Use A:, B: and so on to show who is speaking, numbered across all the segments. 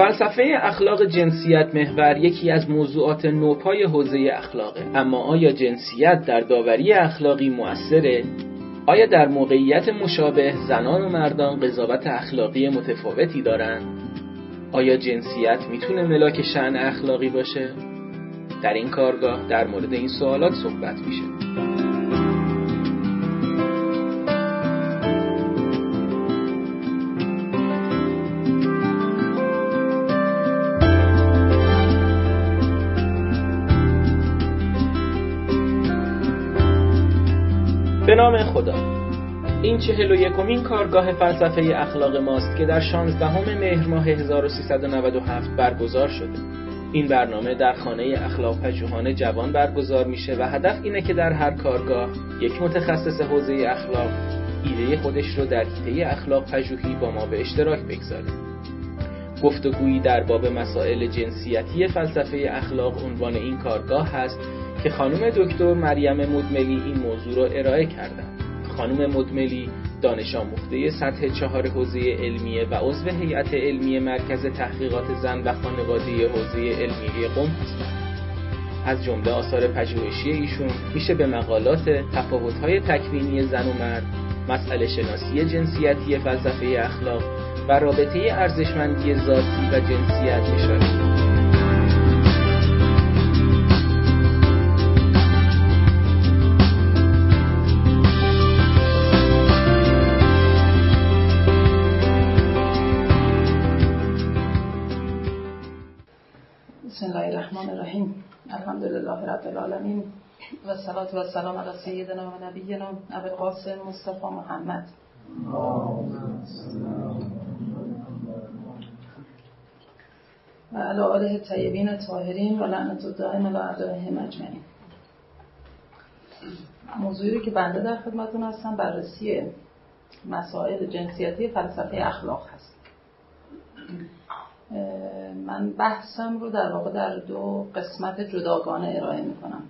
A: فلسفه اخلاق جنسیت محور یکی از موضوعات نوپای حوزه اخلاقه اما آیا جنسیت در داوری اخلاقی مؤثره آیا در موقعیت مشابه زنان و مردان قضاوت اخلاقی متفاوتی دارند؟ آیا جنسیت می‌تونه ملاک شعن اخلاقی باشه؟ در این کارگاه در مورد این سوالات صحبت میشه. نام خدا. این چهل و یکمین کارگاه فلسفه اخلاق ماست که در 16 مهر ماه 1397 برگزار شده. این برنامه در خانه اخلاق پژوهان جوان برگزار میشه و هدف اینه که در هر کارگاه یک متخصص حوزه اخلاق ایده خودش رو در حیطه اخلاق پژوهی با ما به اشتراک بگذاره. گفتگویی در باب مسائل جنسیتی فلسفه اخلاق عنوان این کارگاه هست که خانم دکتر مریم مدملی این موضوع را ارائه کردند. خانم مدملی دانش آموخته سطح چهار حوزه علمیه و عضو هیئت علمی مرکز تحقیقات زن و خانواده حوزه علمیه قم هستند. از جمله آثار پژوهشی ایشون میشه به مقالات تفاوت‌های تکوینی زن و مرد، مسئله شناسی جنسیتی فلسفه اخلاق و رابطه ارزشمندی ذاتی و جنسیت اشاره
B: الحمد لله رب العالمین. و صلات و سلام علی سیدنا و نبینا ابو القاسم مصطفی محمد. و علی آله طیبین طاهرین و لعنت الدائم و اعدائهم اجمعین. موضوعی که بنده در خدمتتون هستم بررسی مسائل جنسیتی فلسفه اخلاق هست. من بحثم رو در واقع در دو قسمت جداگانه ارائه می‌کنم.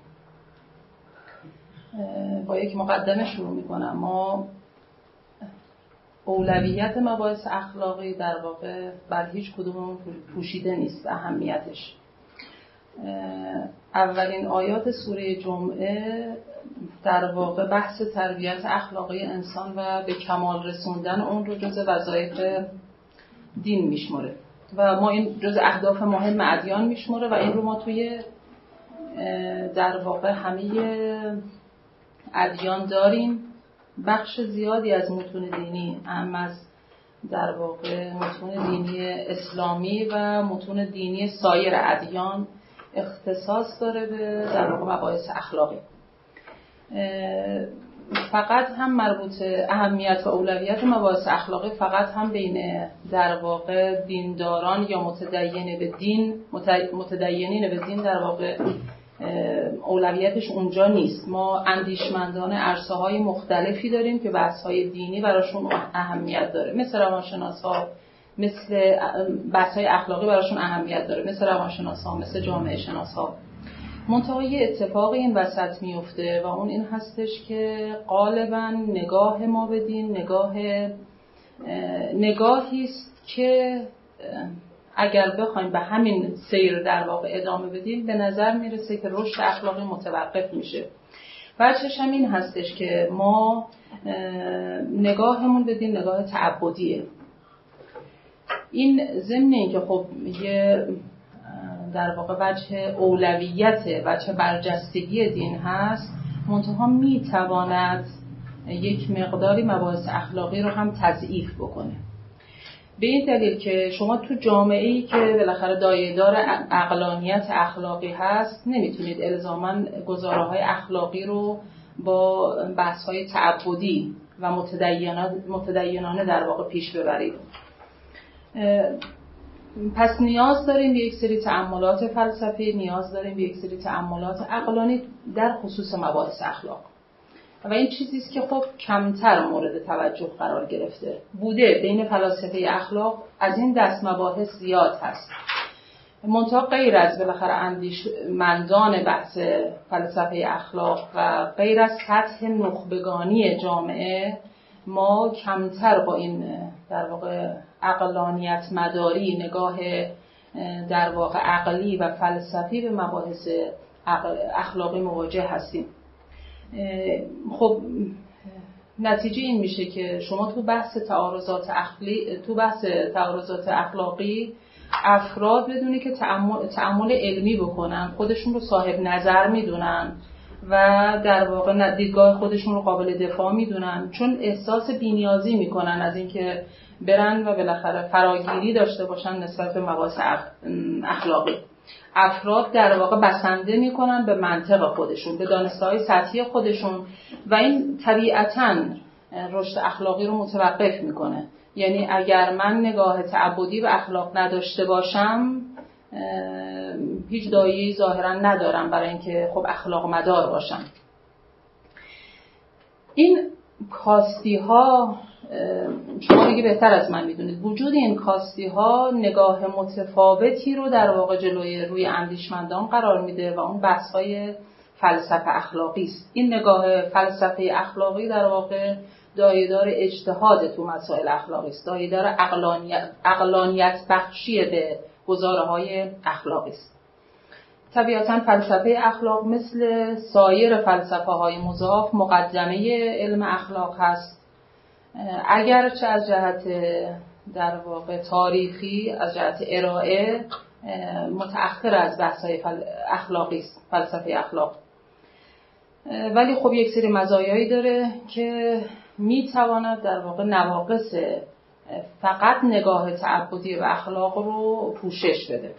B: با یک مقدمه شروع می‌کنم. ما اولویت مباحث اخلاقی در واقع بر هیچ کدوم پوشیده نیست اهمیتش. اولین آیات سوره جمعه در واقع بحث تربیت اخلاقی انسان و به کمال رسوندن اون رو جز وظایف دین میشمره و ما این جز اهداف مهم ادیان میشمره و این رو ما توی در واقع همه ادیان داریم. بخش زیادی از متون دینی اهم از در واقع متون دینی اسلامی و متون دینی سایر ادیان اختصاص داره به در واقع مباحث اخلاقی. فقط هم مربوط اهمیت و اولویت مباحث اخلاقی فقط هم بین در واقع دینداران یا متدین به دین متدینین به دین در واقع اولویتش اونجا نیست. ما اندیشمندان عرصه های مختلفی داریم که بحث های دینی براشون اهمیت داره. مثل روانشناس ها مثل بحث های اخلاقی براشون اهمیت داره. مثل روانشناس ها مثل جامعه شناس ها منتها یه اتفاق این وسط میفته و اون این هستش که غالبا نگاه ما بدین نگاه نگاهی است که اگر بخوایم به همین سیر در واقع ادامه بدیم به نظر می‌رسه که رشد اخلاقی متوقف میشه. بچهش هم این هستش که ما نگاهمون بدین نگاه تعبدیه. این ضمن که خب یه در واقع وجه اولویت وجه برجستگی دین هست منتها می‌تواند یک مقداری مباحث اخلاقی رو هم تضعیف بکنه. به این دلیل که شما تو جامعه ای که بالاخره دایدار اقلانیت اخلاقی هست نمی‌تونید الزاما گزاره های اخلاقی رو با بحث های تعبدی و متدینانه در واقع پیش ببرید. پس نیاز داریم به یک سری تعملات فلسفی نیاز داریم به یک سری تعملات عقلانی در خصوص مباحث اخلاق. و این چیزی است که خب کمتر مورد توجه قرار گرفته. بوده بین فلاسفه اخلاق از این دست مباحث زیاد هست. منتها غیر از بالاخره اندیشمندان بحث فلسفه اخلاق و غیر از سطح نخبگانی جامعه ما کمتر با این در واقع اقلانیت مداری نگاه در واقع عقلی و فلسفی به مباحث اخلاقی مواجه هستیم. خب نتیجه این میشه که شما تو بحث تعارضات اخلی تو بحث تعارضات اخلاقی افراد بدونی که تعمل علمی بکنن خودشون رو صاحب نظر می‌دونن. و در واقع دیدگاه خودشون رو قابل دفاع می‌دونن. چون احساس بینیازی می‌کنن از اینکه برن و بالاخره فراگیری داشته باشن نسبت به مباحث اخلاقی. افراد در واقع بسنده می‌کنن به منطق خودشون به دانستهای سطحی خودشون و این طبیعتا رشد اخلاقی رو متوقف می‌کنه. یعنی اگر من نگاه تعبدی به اخلاق نداشته باشم هیچ دایی ظاهرا ندارم برای اینکه خب اخلاق مدار باشم. این کاستی ها شما دیگه بهتر از من می‌دونید. وجود این کاستی ها نگاه متفاوتی رو در واقع جلوی روی اندیشمندان قرار میده و اون بحث های فلسفه اخلاقی است. این نگاه فلسفه اخلاقی در واقع دایدار اجتهاد تو مسائل اخلاقی است. دایدار اقلانیت, اقلانیت بخشی به گزاره های اخلاقی است. طبیعتا فلسفه اخلاق مثل سایر فلسفه های مضاف مقدمه علم اخلاق هست. اگرچه از جهت در واقع تاریخی از جهت ارائه متأخر از بحث های اخلاقی است فلسفه اخلاق. ولی خب یک سری مزایایی داره که می‌تواند در واقع نواقص فقط نگاه تعبدی و اخلاق رو پوشش بده.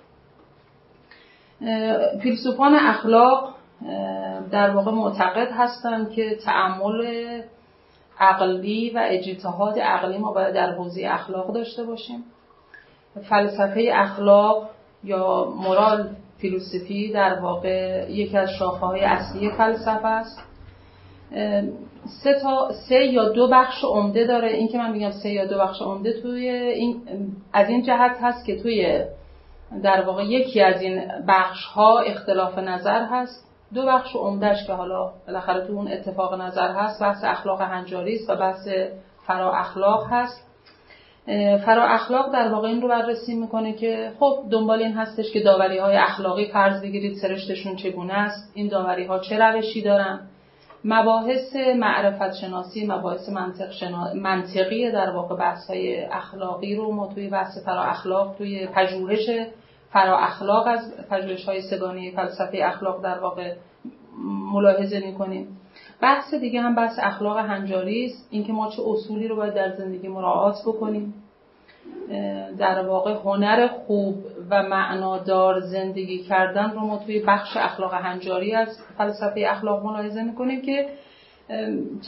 B: فیلسوفان اخلاق در واقع معتقد هستند که تعمل عقلی و اجتهاد عقلی ما باید در حوزه اخلاق داشته باشیم. فلسفه اخلاق یا مورال فیلسوفی در واقع یکی از شاخه های اصلی فلسفه است. سه تا سه یا دو بخش عمده داره. این که من میگم سه یا دو بخش عمده توی این از این جهت هست که توی در واقع یکی از این بخش ها اختلاف نظر هست. دو بخش عمدهش که حالا بالاخره تو اون اتفاق نظر هست بحث اخلاق هنجاری است و بحث فرا اخلاق هست. فرا اخلاق در واقع این رو بررسی می‌کنه که خب دنبال این هستش که داوری های اخلاقی فرض بگیرید سرشتشون چگونه است این داوری ها چه روشی دارن. مباحث معرفت شناسی مباحث منطق منطقی در واقع بحث های اخلاقی رو ما توی بحث فرا اخلاق توی پژوهش فرا اخلاق از پژوهش های سگانه فلسفه اخلاق در واقع ملاحظه می‌کنیم. بحث دیگه هم بحث اخلاق هنجاری است. اینکه ما چه اصولی رو باید در زندگی مراعات بکنیم. در واقع هنر خوب و معنادار زندگی کردن رو ما توی بخش اخلاق هنجاری از فلسفه اخلاق ملاحظه می‌کنیم که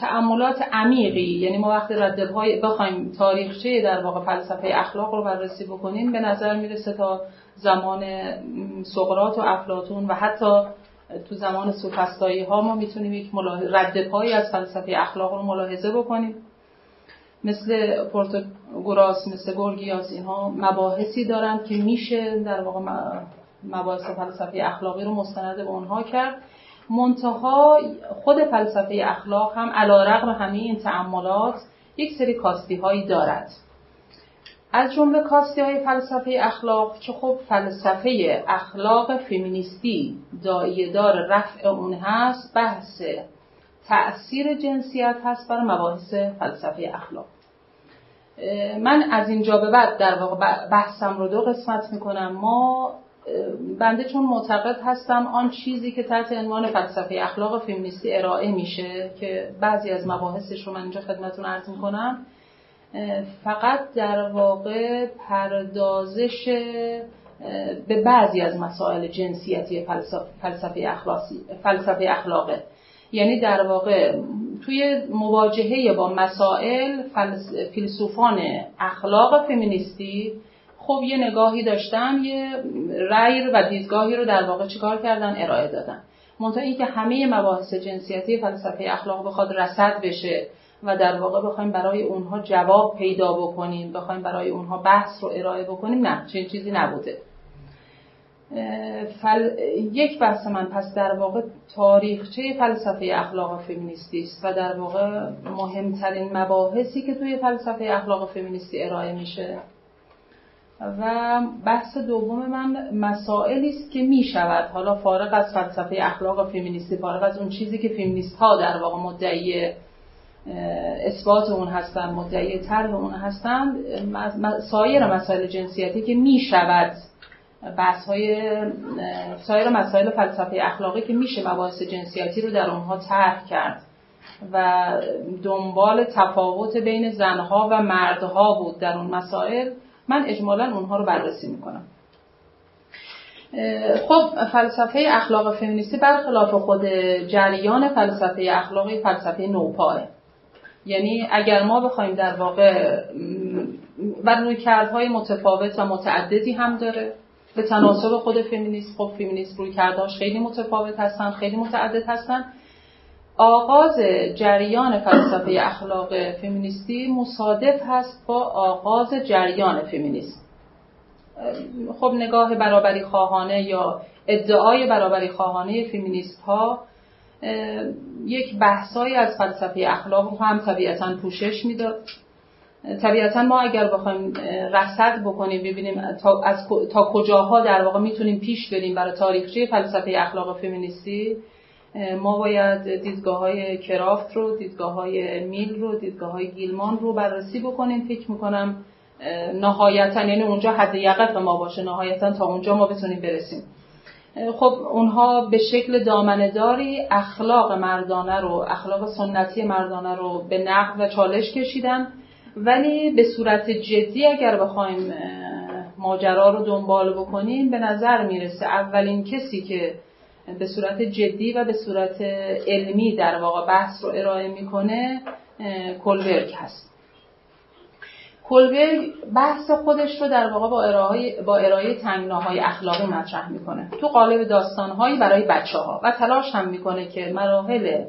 B: تعملات عمیقی یعنی ما وقتی رد بخوایم تاریخچه در واقع فلسفه اخلاق رو بررسی بکنیم به نظر می‌رسه تا زمان سقراط و افلاتون و حتی تو زمان سوفستایی ها ما می‌تونیم یک رد پایی از فلسفه اخلاق رو ملاحظه بکنیم. مثل پورتوگوراس مثل گورگیاس اینها مباحثی دارند که میشه در واقع مباحث فلسفه اخلاقی رو مستند به اونها کرد. منتها خود فلسفه اخلاق هم علا رقم همه این تعملات یک سری کاستی هایی دارد. از جمله کاستی های فلسفه اخلاق که خب فلسفه اخلاق فمینیستی دار رفع اون هست بحث تأثیر جنسیت هست بر مباحث فلسفه اخلاق. من از اینجا به بعد در واقع بحثم رو دو قسمت می‌کنم. ما بنده چون معتقد هستم آن چیزی که تحت عنوان فلسفه اخلاق فمینیستی ارائه میشه که بعضی از مباحثش رو من اینجا خدمتون عرض می‌کنم فقط در واقع پردازش به بعضی از مسائل جنسیتی فلسفه, فلسفه اخلاقه. یعنی در واقع توی مواجهه با مسائل فیلسوفان اخلاق فمینیستی خب یه نگاهی داشتن یه رأی و دیدگاهی رو در واقع چیکار کردن؟ ارائه دادن. منتها اینکه همه مباحث جنسیتی فلسفه اخلاق بخواد رصد بشه و در واقع بخوایم برای اونها جواب پیدا بکنیم بخوایم برای اونها بحث رو ارائه بکنیم نه چنین چیزی نبوده. فل... یک بحث من پس در واقع تاریخچه فلسفه اخلاق فمینیستی است و در واقع مهمترین مباحثی که توی فلسفه اخلاق فمینیستی ارائه میشه. و بحث دوم من مسائلی است که می شود حالا فارغ از فلسفه اخلاق فمینیستی فارغ از اون چیزی که فمینیست ها در واقع مدعی اثبات اون هستن مدعی طرح اون هستن سایر مسائل جنسیتی که می شود بحث های سایر مسائل فلسفه اخلاقی که میشه مباحث جنسیتی رو در اونها طرح کرد و دنبال تفاوت بین زنها و مردها بود در اون مسائل من اجمالا اونها رو بررسی می‌کنم. خب فلسفه اخلاق فمینیستی برخلاف خود جریان فلسفه اخلاقی فلسفه نوپاه. یعنی اگر ما بخوایم در واقع و رویکردهای متفاوت و متعددی هم داره به تناسب خود فمینیست خب فمینیست روی کرداش خیلی متفاوت هستن خیلی متعدد هستن. آغاز جریان فلسفه اخلاق فمینیستی مصادف هست با آغاز جریان فمینیست خب نگاه برابری خواهانه یا ادعای برابری خواهانه فمینیست ها یک بحثایی از فلسفه اخلاق هم طبیعتا پوشش می‌داد. طبیعتا ما اگر بخوایم رصد بکنیم ببینیم تا, از تا کجاها در واقع می‌تونیم پیش بریم برای تاریخچه فلسفه اخلاق فمینیستی ما باید دیدگاه های کرافت رو دیدگاه های میل رو دیدگاه های گیلمان رو بررسی بکنیم. فکر می‌کنم نهایتا یعنی اونجا حد یقف ما باشه نهایتا تا اونجا ما بتونیم برسیم. خب اونها به شکل دامنداری اخلاق مردانه رو اخلاق سنتی مردانه رو به نقد و چالش کشیدن. ولی به صورت جدی اگر بخوایم ماجرا رو دنبال بکنیم به نظر می‌رسه اولین کسی که به صورت جدی و به صورت علمی در واقع بحث رو ارائه می‌کنه کلبرگ هست. کلبرگ بحث خودش رو در واقع با ارائه, با ارائه تنگناهای اخلاقی مطرح می‌کنه. تو قالب داستانهایی برای بچه ها و تلاش هم می‌کنه که مراحل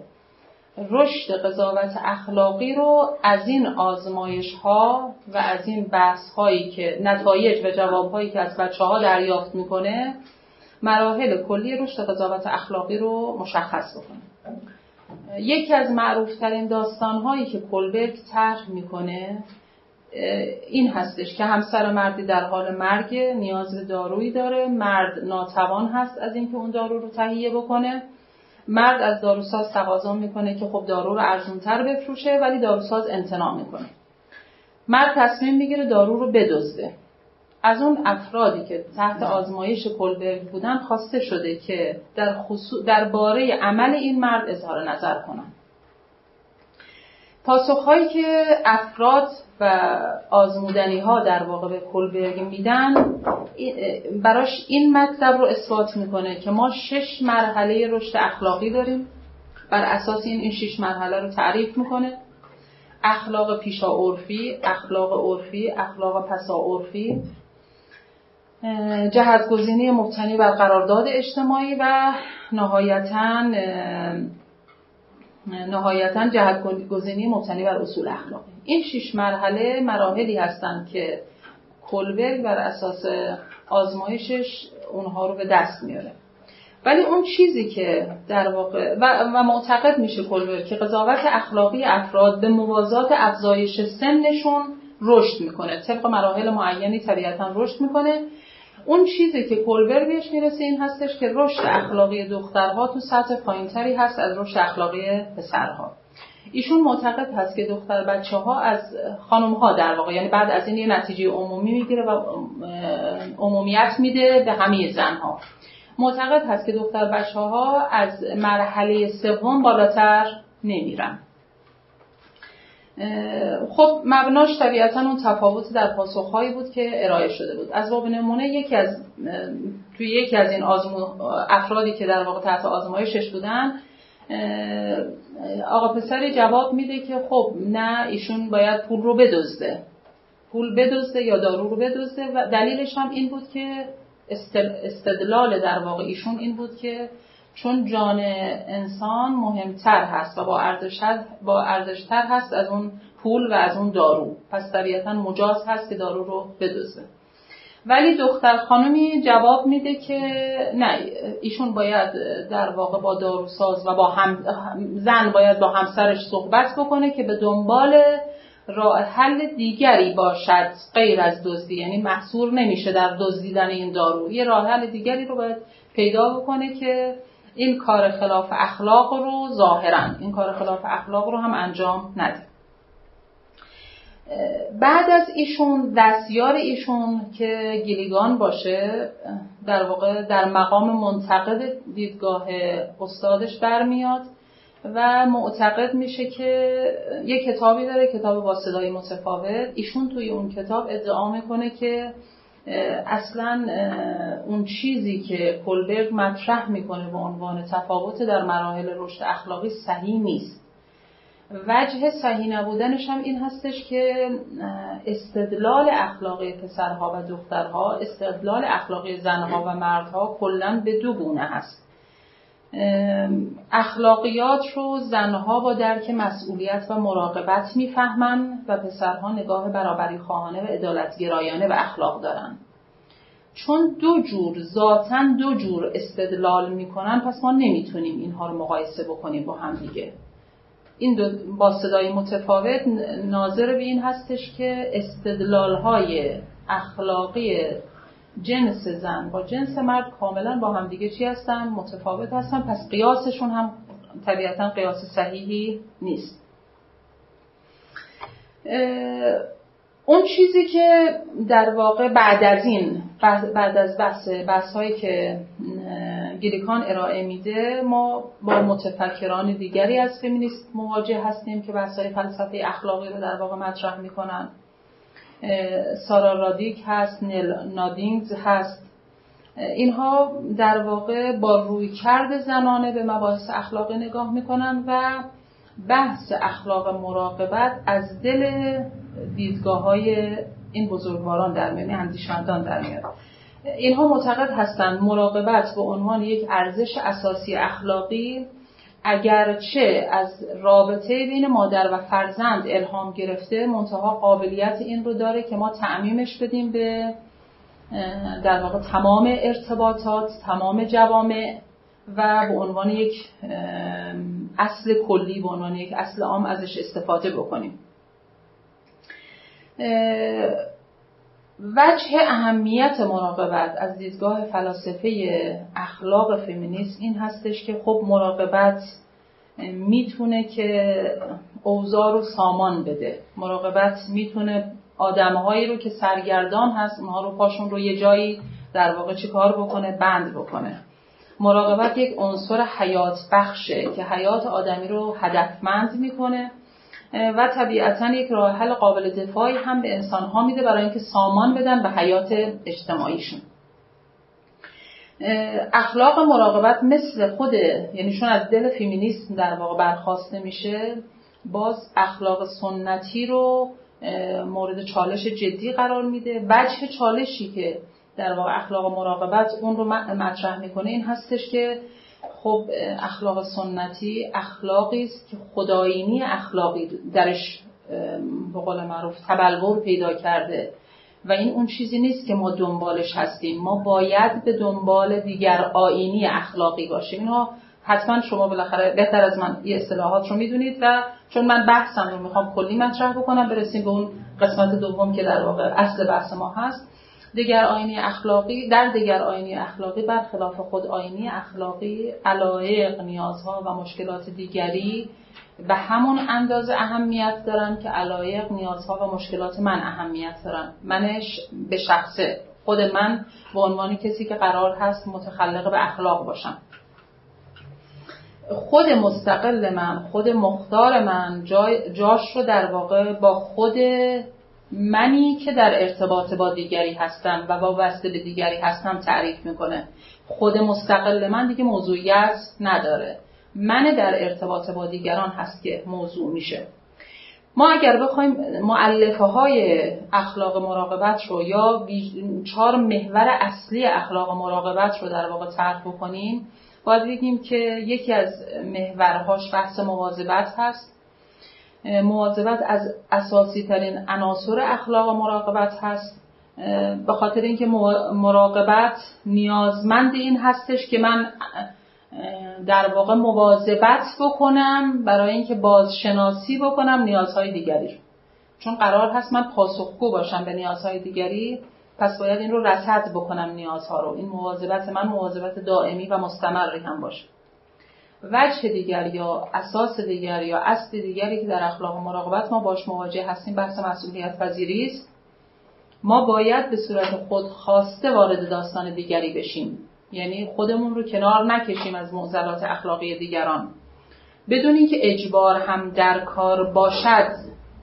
B: رشد قضاوت اخلاقی رو از این آزمایش ها و از این بحث هایی که نتایج و جواب هایی که از بچه ها دریافت می‌کنه مراحل کلی رشد قضاوت اخلاقی رو مشخص بکنه. یکی از معروفترین داستان هایی که کلبرگ طرح می‌کنه این هستش که همسر مردی در حال مرگ نیاز به دارویی داره مرد ناتوان هست از اینکه اون دارو رو تهیه بکنه. مرد از داروساز تقاضا می‌کنه که خب دارو رو ارزونتر بفروشه ولی داروساز امتناع می‌کنه. مرد تصمیم می‌گیره دارو رو بدزده. از اون افرادی که تحت آزمایش کلبرگ بودن خواسته شده که در خصوص درباره عمل این مرد اظهار نظر کنن. پاسخهایی که افراد و آزمودنی ها در واقع به کلبرگ میدن براش این مطلب رو اثبات می‌کنه که ما شش مرحله رشد اخلاقی داریم. بر اساس این این شش مرحله رو تعریف می‌کنه. اخلاق پیشا عرفی اخلاق عرفی اخلاق پسا عرفی. جهتگزینی مبتنی بر قرارداد اجتماعی و نهایتا نهایتا جهت گزینی مبتنی بر اصول اخلاقی. این شش مرحله مراحلی هستند که کلبرگ بر اساس آزمایشش اونها رو به دست میاره. ولی اون چیزی که در واقع و, معتقد میشه کلبرگ که قضاوت اخلاقی افراد به موازات افزایش سنشون رشد می‌کنه. طبق مراحل معینی طبیعتا رشد می‌کنه. اون چیزی که کلبر بهش می‌رسه این هستش که رشد اخلاقی دخترها تو سطح پایینتری هست از رشد اخلاقی پسرها. ایشون معتقد هست که دختر بچه ها از خانم ها در واقع یعنی بعد از این یه نتیجه عمومی می‌گیره و عمومیت میده به همه زنها. معتقد هست که دختر بچه ها از مرحله سوم بالاتر نمیرن. خب مبناش طبیعتا اون تفاوت در پاسخهایی بود که ارائه شده بود. از باب نمونه یکی از توی یکی از این افرادی که در واقع تحت آزمایشش بودن آقا پسری جواب میده که خب نه ایشون باید پول رو بدزده. پول بدزده یا دارو رو بدزده و دلیلش هم این بود که استدلال در واقع ایشون این بود که چون جان انسان مهمتر هست و با ارزشتر با ارزشتر هست از اون پول و از اون دارو. پس طبیعتا مجاز هست که دارو رو بدزده. ولی دختر خانمی جواب میده که نه ایشون باید در واقع با داروساز و با هم زن باید با همسرش صحبت بکنه که به دنبال راه حل دیگری باشد غیر از دزدی. یعنی محصور نمیشه در دزدیدن این دارو. یه راه حل دیگری رو باید پیدا بکنه که این کار خلاف اخلاق رو ظاهرا این کار خلاف اخلاق رو هم انجام نده. بعد از ایشون دستیار ایشون که گیلیگان باشه در واقع در مقام منتقد دیدگاه استادش برمیاد و معتقد میشه که یه کتابی داره کتاب با صدای متفاوت. ایشون توی اون کتاب ادعا می‌کنه که اصلا اون چیزی که کلبرگ مطرح می‌کنه به عنوان تفاوت در مراحل رشد اخلاقی صحیح نیست. وجه صحیح نبودنش هم این هستش که استدلال اخلاقی پسرها و دخترها استدلال اخلاقی زنها و مردها کلا به دو گونه هست. اخلاقیات رو زنها با درک مسئولیت و مراقبت می‌فهمن و پسرها نگاه برابری خواهانه و عدالتگرایانه و اخلاق دارن. چون دو جور ذاتا دو جور استدلال می‌کنن پس ما نمی‌تونیم اینها رو مقایسه بکنیم با هم دیگه. این دو با صدای متفاوت ناظر به این هستش که استدلال های اخلاقی جنس زن با جنس مرد کاملا با هم دیگه چی هستن؟ متفاوت هستن. پس قیاسشون هم طبیعتا قیاس صحیحی نیست. اون چیزی که در واقع بعد از این بعد از بحث بحث هایی که گریکان ارائه میده ما با متفکران دیگری از فمینیست مواجه هستیم که بحث های فلسفه اخلاقی رو در واقع مطرح می‌کنن. سارا رادیک هست نیل نادینگز هست. اینها در واقع با روی کرد زنانه به مباحث اخلاقی نگاه می‌کنن و بحث اخلاق مراقبت از دل دیدگاه های این بزرگواران در میاد اندیشمندان در میاد اینها معتقد هستند مراقبت به عنوان یک ارزش اساسی اخلاقی اگرچه از رابطه بین مادر و فرزند الهام گرفته منتها قابلیت این رو داره که ما تعمیمش بدیم به در واقع تمام ارتباطات تمام جوامع و به عنوان یک اصل کلی به عنوان یک اصل عام ازش استفاده بکنیم. وجه اهمیت مراقبت از دیدگاه فلاسفه اخلاق فمینیست این هستش که خب مراقبت می‌تونه که اوزار رو سامان بده. مراقبت می‌تونه آدمهایی رو که سرگردان هست اونها رو پاشون رو یه جایی در واقع چی کار بکنه؟ بند بکنه. مراقبت یک عنصر حیات بخشه که حیات آدمی رو هدفمند می‌کنه. و طبیعتا یک راه حل قابل دفاعی هم به انسان ها میده برای اینکه سامان بدن به حیات اجتماعیشون. اخلاق مراقبت مثل خود یعنی چون از دل فیمینیسم در واقع برخواسته میشه باز اخلاق سنتی رو مورد چالش جدی قرار میده. وجه چالشی که در واقع اخلاق مراقبت اون رو مطرح می‌کنه این هستش که خب اخلاق سنتی اخلاقی است که خداینی اخلاقی درش به قول معروف تبلور پیدا کرده. و این اون چیزی نیست که ما دنبالش هستیم. ما باید به دنبال دیگر آینی اخلاقی باشیم. اینها حتما شما بالاخره بهتر از من یه اصطلاحات رو می‌دونید و چون من بحثم رو می‌خوام کلی مطرح بکنم برسیم به اون قسمت دوم که در واقع اصل بحث ما هست. دیگر آینی اخلاقی در دیگر آینی اخلاقی برخلاف خود آینی اخلاقی علایق نیازها و مشکلات دیگری به همون اندازه اهمیت دارن که علایق نیازها و مشکلات من اهمیت دارن. منش به شخصه. خود من به عنوان کسی که قرار هست متخلق به اخلاق باشم. خود مستقل من خود مختار من جاش رو در واقع با خود منی که در ارتباط با دیگری هستم و وابسته به دیگری هستم تعریف می‌کنه. خود مستقل من دیگه موضوعیت نداره. من در ارتباط با دیگران هست که موضوع میشه. ما اگر بخوایم معلفه های اخلاق مراقبت رو یا چهار محور اصلی اخلاق مراقبت رو در واقع طرح بکنیم باید بگیم که یکی از محورهاش بحث مواظبت هست. مواظبت از اساسی ترین عناصر اخلاق مراقبت هست. به خاطر اینکه مراقبت نیازمند این هستش که من در واقع مواظبت بکنم برای اینکه بازشناسی بکنم نیازهای دیگری. چون قرار هست من پاسخگو باشم به نیازهای دیگری پس باید این رو رصد بکنم نیازها رو. این مواظبت من مواظبت دائمی و مستمری هم باشه. وجه دیگر یا اساس دیگر یا اصل دیگری که در اخلاق مراقبت ما باش مواجه هستیم بحث مسئولیت پذیری است. ما باید به صورت خود خواسته وارد داستان دیگری بشیم. یعنی خودمون رو کنار نکشیم از معضلات اخلاقی دیگران. بدون اینکه اجبار هم در کار باشد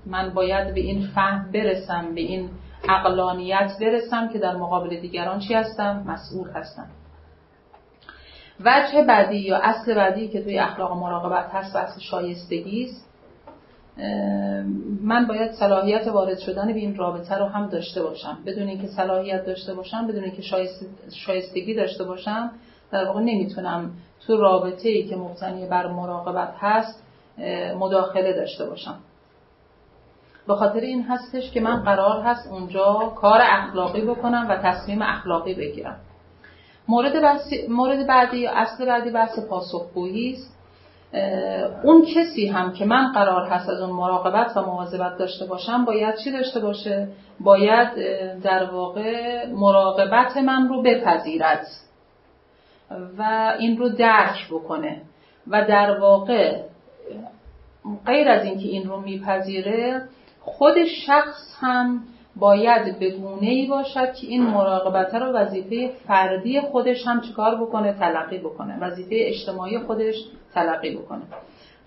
B: من باید به این فهم برسم به این اقلانیت برسم که در مقابل دیگران چی هستم؟ مسئول هستم. وجه بعدی یا اصل بعدی که توی اخلاق مراقبت هست بحث شایستگی است من باید صلاحیت وارد شدن به این رابطه رو هم داشته باشم. بدون اینکه صلاحیت داشته باشم بدون اینکه شایستگی داشته باشم در واقع نمی‌تونم تو رابطه ای که مبتنی بر مراقبت هست مداخله داشته باشم. به خاطر این هستش که من قرار هست اونجا کار اخلاقی بکنم و تصمیم اخلاقی بگیرم. مورد, مورد بعدی یا اصل بعدی بحث پاسخگویی است. اون کسی هم که من قرار هست از اون مراقبت و مواظبت داشته باشم باید چی داشته باشه؟ باید در واقع مراقبت من رو بپذیرد و این رو درک بکنه و در واقع غیر از اینکه این رو میپذیره خود شخص هم باید به گونه ای باشد که این مراقبت رو وظیفه فردی خودش هم چیکار بکنه؟ تلقی بکنه. وظیفه اجتماعی خودش تلقی بکنه.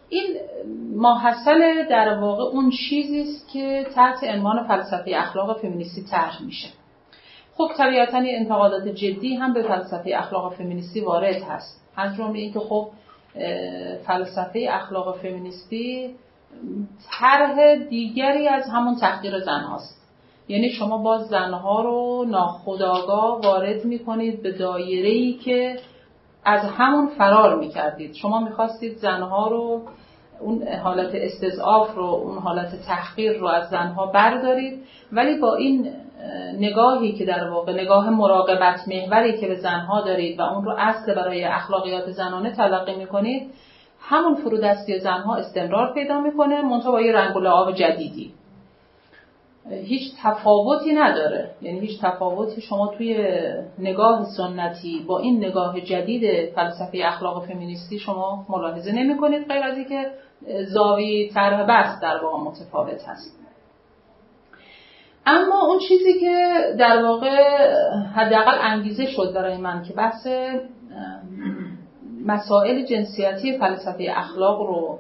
B: این ماحصل در واقع اون چیزی است که تحت عنوان فلسفه اخلاق فمینیستی طرح میشه. خب طبیعتا انتقادات جدی هم به فلسفه اخلاق فمینیستی وارد هست. از جمله اینکه خب فلسفه اخلاق فمینیستی طرح دیگری از همون تحقیر زن هاست. یعنی شما باز زنها رو ناخداگاه وارد می‌کنید به دایره ای که از همون فرار می‌کردید. شما می‌خواستید زنها رو اون حالت استضعاف رو اون حالت تحقیر رو از زنها بردارید. ولی با این نگاهی که در واقع نگاه مراقبت محوری که به زنها دارید و اون رو اصل برای اخلاقیات زنانه تلقی می‌کنید همون فرودستی زنها استمرار پیدا می‌کنه منتها با یه رنگ و لعاب جدیدی. هیچ تفاوتی نداره. یعنی هیچ تفاوتی شما توی نگاه سنتی با این نگاه جدید فلسفه اخلاق فمینیستی شما ملاحظه نمی کنید غیر از اینکه زاویه طرح بحث در واقع متفاوت هست. اما اون چیزی که در واقع حداقل انگیزه شد برای من که بحث مسائل جنسیتی فلسفه اخلاق رو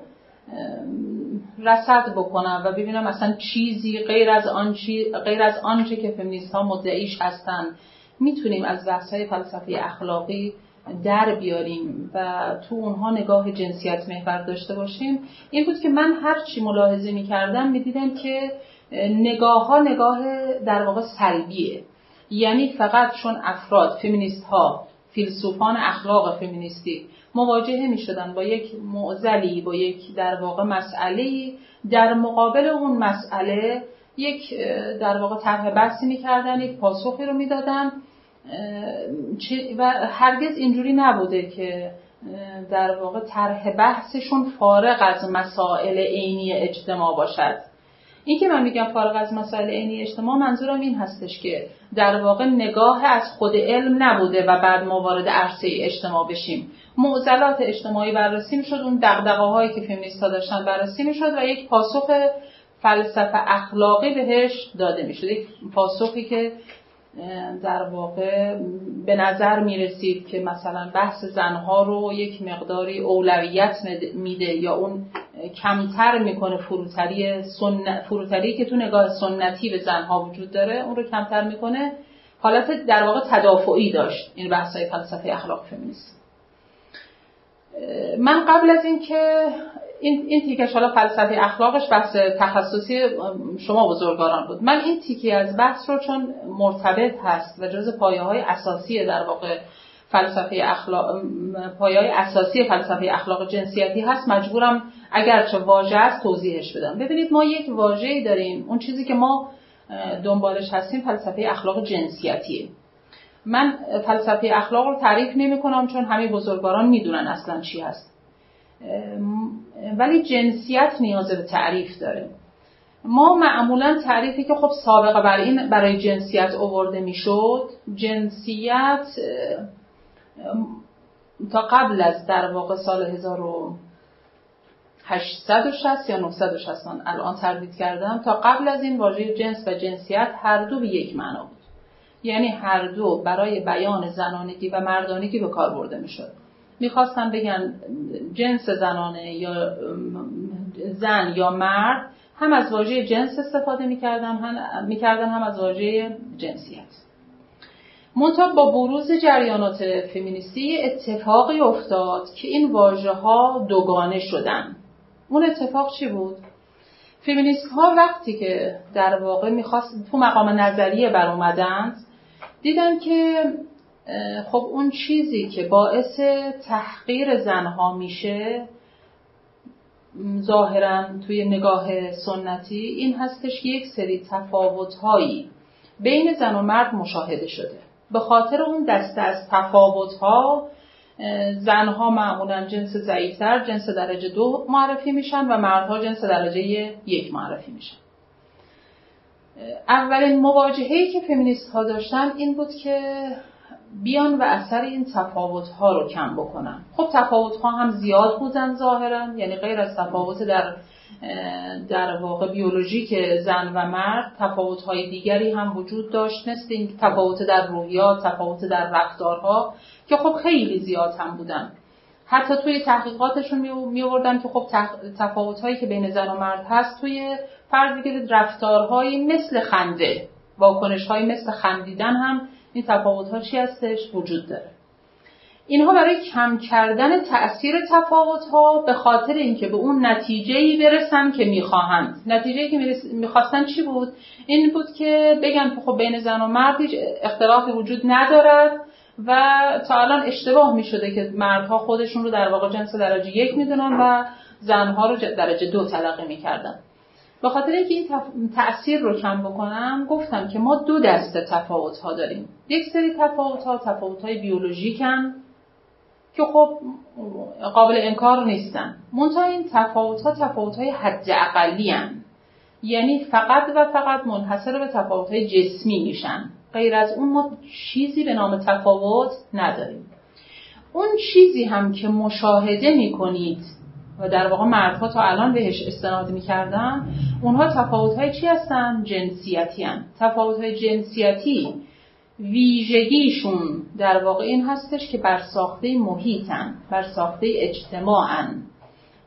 B: رصد بکنم و ببینم اصلا چیزی غیر از آن غیر از آنچه که فمینیست ها مدعیش هستن. می‌تونیم از بحث های فلسفه اخلاقی در بیاریم و تو اونها نگاه جنسیت محور داشته باشیم. این بود که من هر چی ملاحظه می‌کردم می‌دیدم که نگاه ها نگاه در واقع سلبیه. یعنی فقط چون افراد فمینیست ها فیلسوفان اخلاق فمینیستی مواجهه می شدن با یک معزلی با یک در واقع مسئله. در مقابل اون مسئله یک در واقع طرح بحثی می‌کردن یک پاسخی رو می‌دادن. و هرگز اینجوری نبوده که در واقع طرح بحثشون فارغ از مسائل عینی اجتماع باشد. این که من میگم فارغ از مسائل عینی اجتماع منظورم این هستش که در واقع نگاه از خود علم نبوده و بعد ما وارد عرصه اجتماع بشیم. معضلات اجتماعی بررسی می‌شد. اون دقدقه هایی که فمینیست ها داشتن بررسی می‌شد و یک پاسخ فلسفه اخلاقی بهش داده می‌شد. یک پاسخی که در واقع به نظر می‌رسید که مثلا بحث زنها رو یک مقداری اولویت میده یا اون کمتر می‌کنه فروتری سن... فروتری که تو نگاه سنتی به زنها وجود داره اون رو کمتر می‌کنه. حالت در واقع تدافعی داشت این بحث های فلسفه اخلاق فمینیست من قبل از اینکه این این تیکش حالا فلسفه اخلاقش بحث تخصصی شما بزرگواران بود. من این تیکی از بحث رو چون مرتبط هست و جز پایه های اساسی در واقع فلسفه اخلاق پایه های اساسی فلسفه اخلاق جنسیتی هست مجبورم اگرچه واژه است توضیحش بدم. ببینید ما یک واژه‌ای داریم. اون چیزی که ما دنبالش هستیم فلسفه اخلاق جنسیتیه. من فلسفه اخلاق رو تعریف نمی کنم چون همه بزرگواران می‌دونن اصلا چی هست. ولی جنسیت نیاز به تعریف داره. ما معمولا تعریفی که خب سابقه بر این برای جنسیت اوورده می‌شد جنسیت تا قبل از در واقع سال 1860 یا 960 الان تردید کردم تا قبل از این واژه جنس و جنسیت هر دو به یک معنا بود. یعنی هر دو برای بیان زنانگی و مردانگی به کار برده می‌شد. می‌خواستن بگن جنس زنانه یا زن یا مرد هم از واژه جنس استفاده می‌کردن هم, می‌کردن هم از واژه جنسیت. منتها با بروز جریانات فمینیستی اتفاقی افتاد که این واژه ها دوگانه شدن. اون اتفاق چی بود؟ فمینیست ها وقتی که در واقع می‌خواست تو مقام نظریه بر اومدند دیدن که خب اون چیزی که باعث تحقیر زنها میشه ظاهرا توی نگاه سنتی این هستش که یک سری تفاوتهایی بین زن و مرد مشاهده شده. به خاطر اون دسته از تفاوتها زنها معمولا جنس ضعیفتر جنس درجه دو معرفی میشن و مردها جنس درجه یک معرفی میشن. اولین مواجهه‌ای که فمینیست ها داشتن این بود که بیان و اثر این تفاوت ها رو کم بکنن. خب تفاوت ها هم زیاد بودن ظاهرا یعنی غیر از تفاوت در در واقع بیولوژیک زن و مرد تفاوت های دیگری هم وجود داشت. مثل این تفاوت در روحیات تفاوت در رفتارها که خب خیلی زیاد هم بودن. حتی توی تحقیقاتشون می آوردن که خب تفاوت هایی که بین زن و مرد هست توی فرض بگیرید رفتارهایی مثل خنده واکنش های مثل خندیدن هم این تفاوت ها چی هستش؟ وجود داره. اینها برای کم کردن تاثیر تفاوت ها به خاطر اینکه به اون نتیجه ای برسن که می‌خواهند. نتیجه که می‌خواستن چی بود؟ این بود که بگن خب بین زن و مرد هیچ اختلافی وجود ندارد و تا الان اشتباه می شده که مردها خودشون رو در واقع جنس درجه یک می‌دونن و زنها رو درجه دو تلقی می‌کردن. به خاطر اینکه این تاثیر رو کم بکنم گفتم که ما دو دسته تفاوت ها داریم. یک سری تفاوت ها تفاوت های بیولوژیکن که خب قابل انکار نیستن. منتها این تفاوت ها تفاوت های حد اقلی یعنی فقط و فقط منحصر به تفاوت های جسمی میشن. غیر از اون ما چیزی به نام تفاوت نداریم. اون چیزی هم که مشاهده می‌کنید و در واقع مردها تا الان بهش استناد می‌کردن اونها تفاوت های چی هستن؟ جنسیتی هن. تفاوت های جنسیتی ویژگیشون در واقع این هستش که بر ساخته محیطن بر ساخته اجتماعن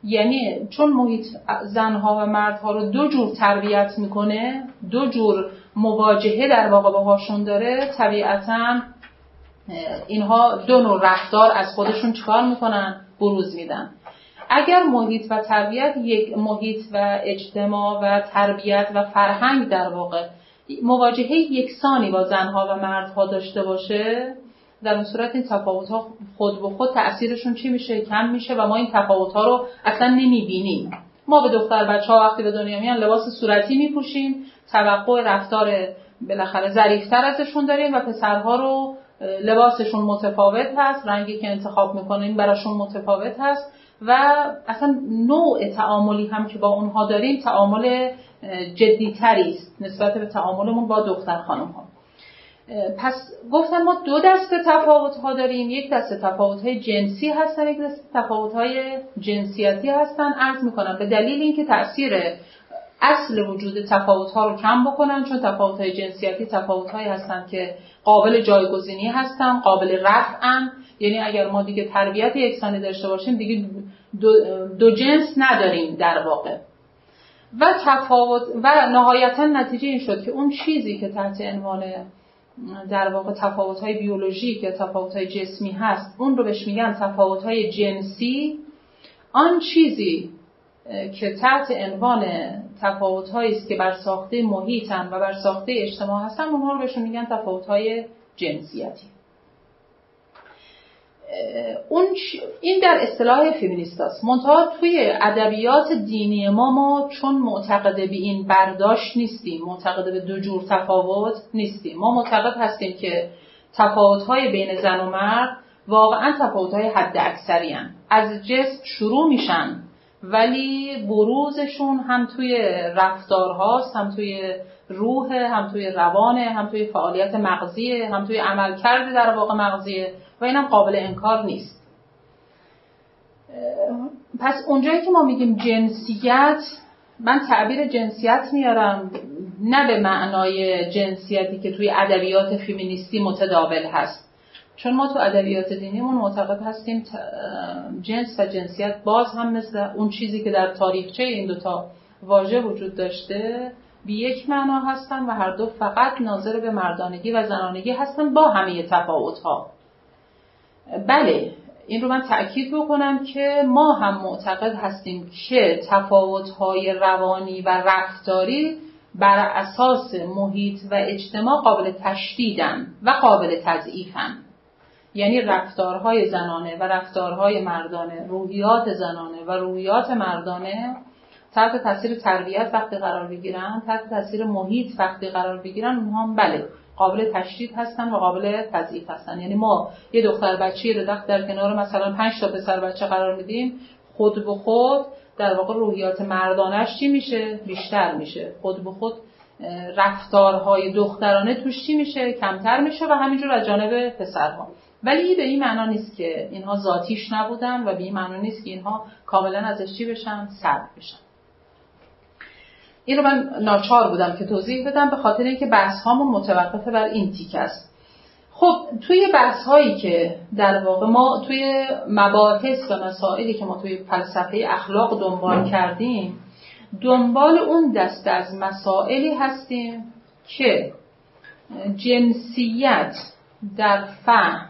B: یعنی چون محیط زنها و مردها رو دو جور تربیت می‌کنه دو جور مواجهه در واقع باهاشون داره طبیعتا اینها دو نوع رفتار از خودشون چکار می‌کنن بروز میدن اگر محیط و تربیت یک محیط و اجتماع و تربیت و فرهنگ در واقع مواجهه یکسانی با زنها و مردها داشته باشه در اون صورت این تفاوت ها خود به خود تاثیرشون چی میشه؟ کم میشه و ما این تفاوت ها رو اصلا نمی‌بینیم. ما به دختر بچه ها وقتی به دنیا میان لباس صورتی میپوشیم توقع رفتار بالاخره ظریفتر ازشون داریم و پسرها رو لباسشون متفاوت هست رنگی که انتخاب می‌کنیم براشون متفاوت هست. و اصلا نوع تعاملی هم که با اونها داریم تعامل جدیتری است نسبت به تعاملمون با دختر خانم ها پس گفتم ما دو دسته تفاوت ها داریم. یک دسته تفاوت های جنسی هستن یک دسته تفاوت های جنسیتی هستن. عرض می‌کنم به دلیل اینکه تاثیر اصل وجود تفاوت ها رو کم بکنن چون تفاوت های جنسیتی تفاوت هایی هستن که قابل جایگزینی هستن قابل رفعن. یعنی اگر ما دیگه تربیت یکسانی داشته باشیم دیگه دو, جنس نداریم در واقع. و تفاوت و نهایتا نتیجه این شد که اون چیزی که تحت عنوان در واقع تفاوت های بیولوژیک یا تفاوت های جسمی هست اون رو بهش میگن تفاوت های جنسی. آن چیزی که تحت عنوان تفاوت است که بر ساخته محیطن و بر ساخته اجتماع هستن اونها رو بهشون میگن تفاوت های جنسیتی. اون این در اصطلاح فیمینیست است. منتها توی ادبیات دینی ما ما چون معتقد به این برداشت نیستیم معتقد به دو جور تفاوت نیستیم. ما معتقد هستیم که تفاوت‌های بین زن و مرد واقعا تفاوت‌های حد اکثری از جسم شروع میشن ولی بروزشون هم توی رفتارهاست هم توی روح هم توی روانه هم توی فعالیت مغزیه هم توی عملکرد در واقع مغزیه و اینم قابل انکار نیست. پس اونجایی که ما میگیم جنسیت من تعبیر جنسیت میارم نه به معنای جنسیتی که توی ادبیات فیمینیستی متداول هست. چون ما تو ادبیات دینیمون معتقد هستیم جنس و جنسیت باز هم مثل اون چیزی که در تاریخچه این دوتا واژه وجود داشته بی یک معنا هستن و هر دو فقط ناظر به مردانگی و زنانگی هستن با همه تفاوت ها بله این رو من تأکید بکنم که ما هم معتقد هستیم که تفاوت های روانی و رفتاری بر اساس محیط و اجتماع قابل تشدیدن و قابل تضعیفن. یعنی رفتارهای زنانه و رفتارهای مردانه روحیات زنانه و روحیات مردانه تحت تاثیر تربیت وقتی قرار بگیرن تحت تاثیر محیط وقتی قرار بگیرن اونها هم بله. قابل تشدید هستن و قابل تضعیف هستن. یعنی ما یه دختر بچه رو در کنار مثلا پنج تا پسر بچه قرار میدیم خود به خود در واقع روحیات مردانش چی میشه؟ بیشتر میشه. خود به خود رفتارهای دخترانه توش چی میشه؟ کمتر میشه و همینجور از جانب پسرها. ولی به این معنا نیست که اینها ذاتیش نبودن و به این معنا نیست که اینها کاملا ازش چی بشن؟ سرد بشن. این رو من ناچار بودم که توضیح بدم به خاطر اینکه بحث هامون متوقف بر این تیک است. خب توی بحث هایی که در واقع ما توی مباحث و مسائلی که ما توی فلسفه اخلاق دنبال کردیم دنبال اون دست از مسائلی هستیم که جنسیت در فهم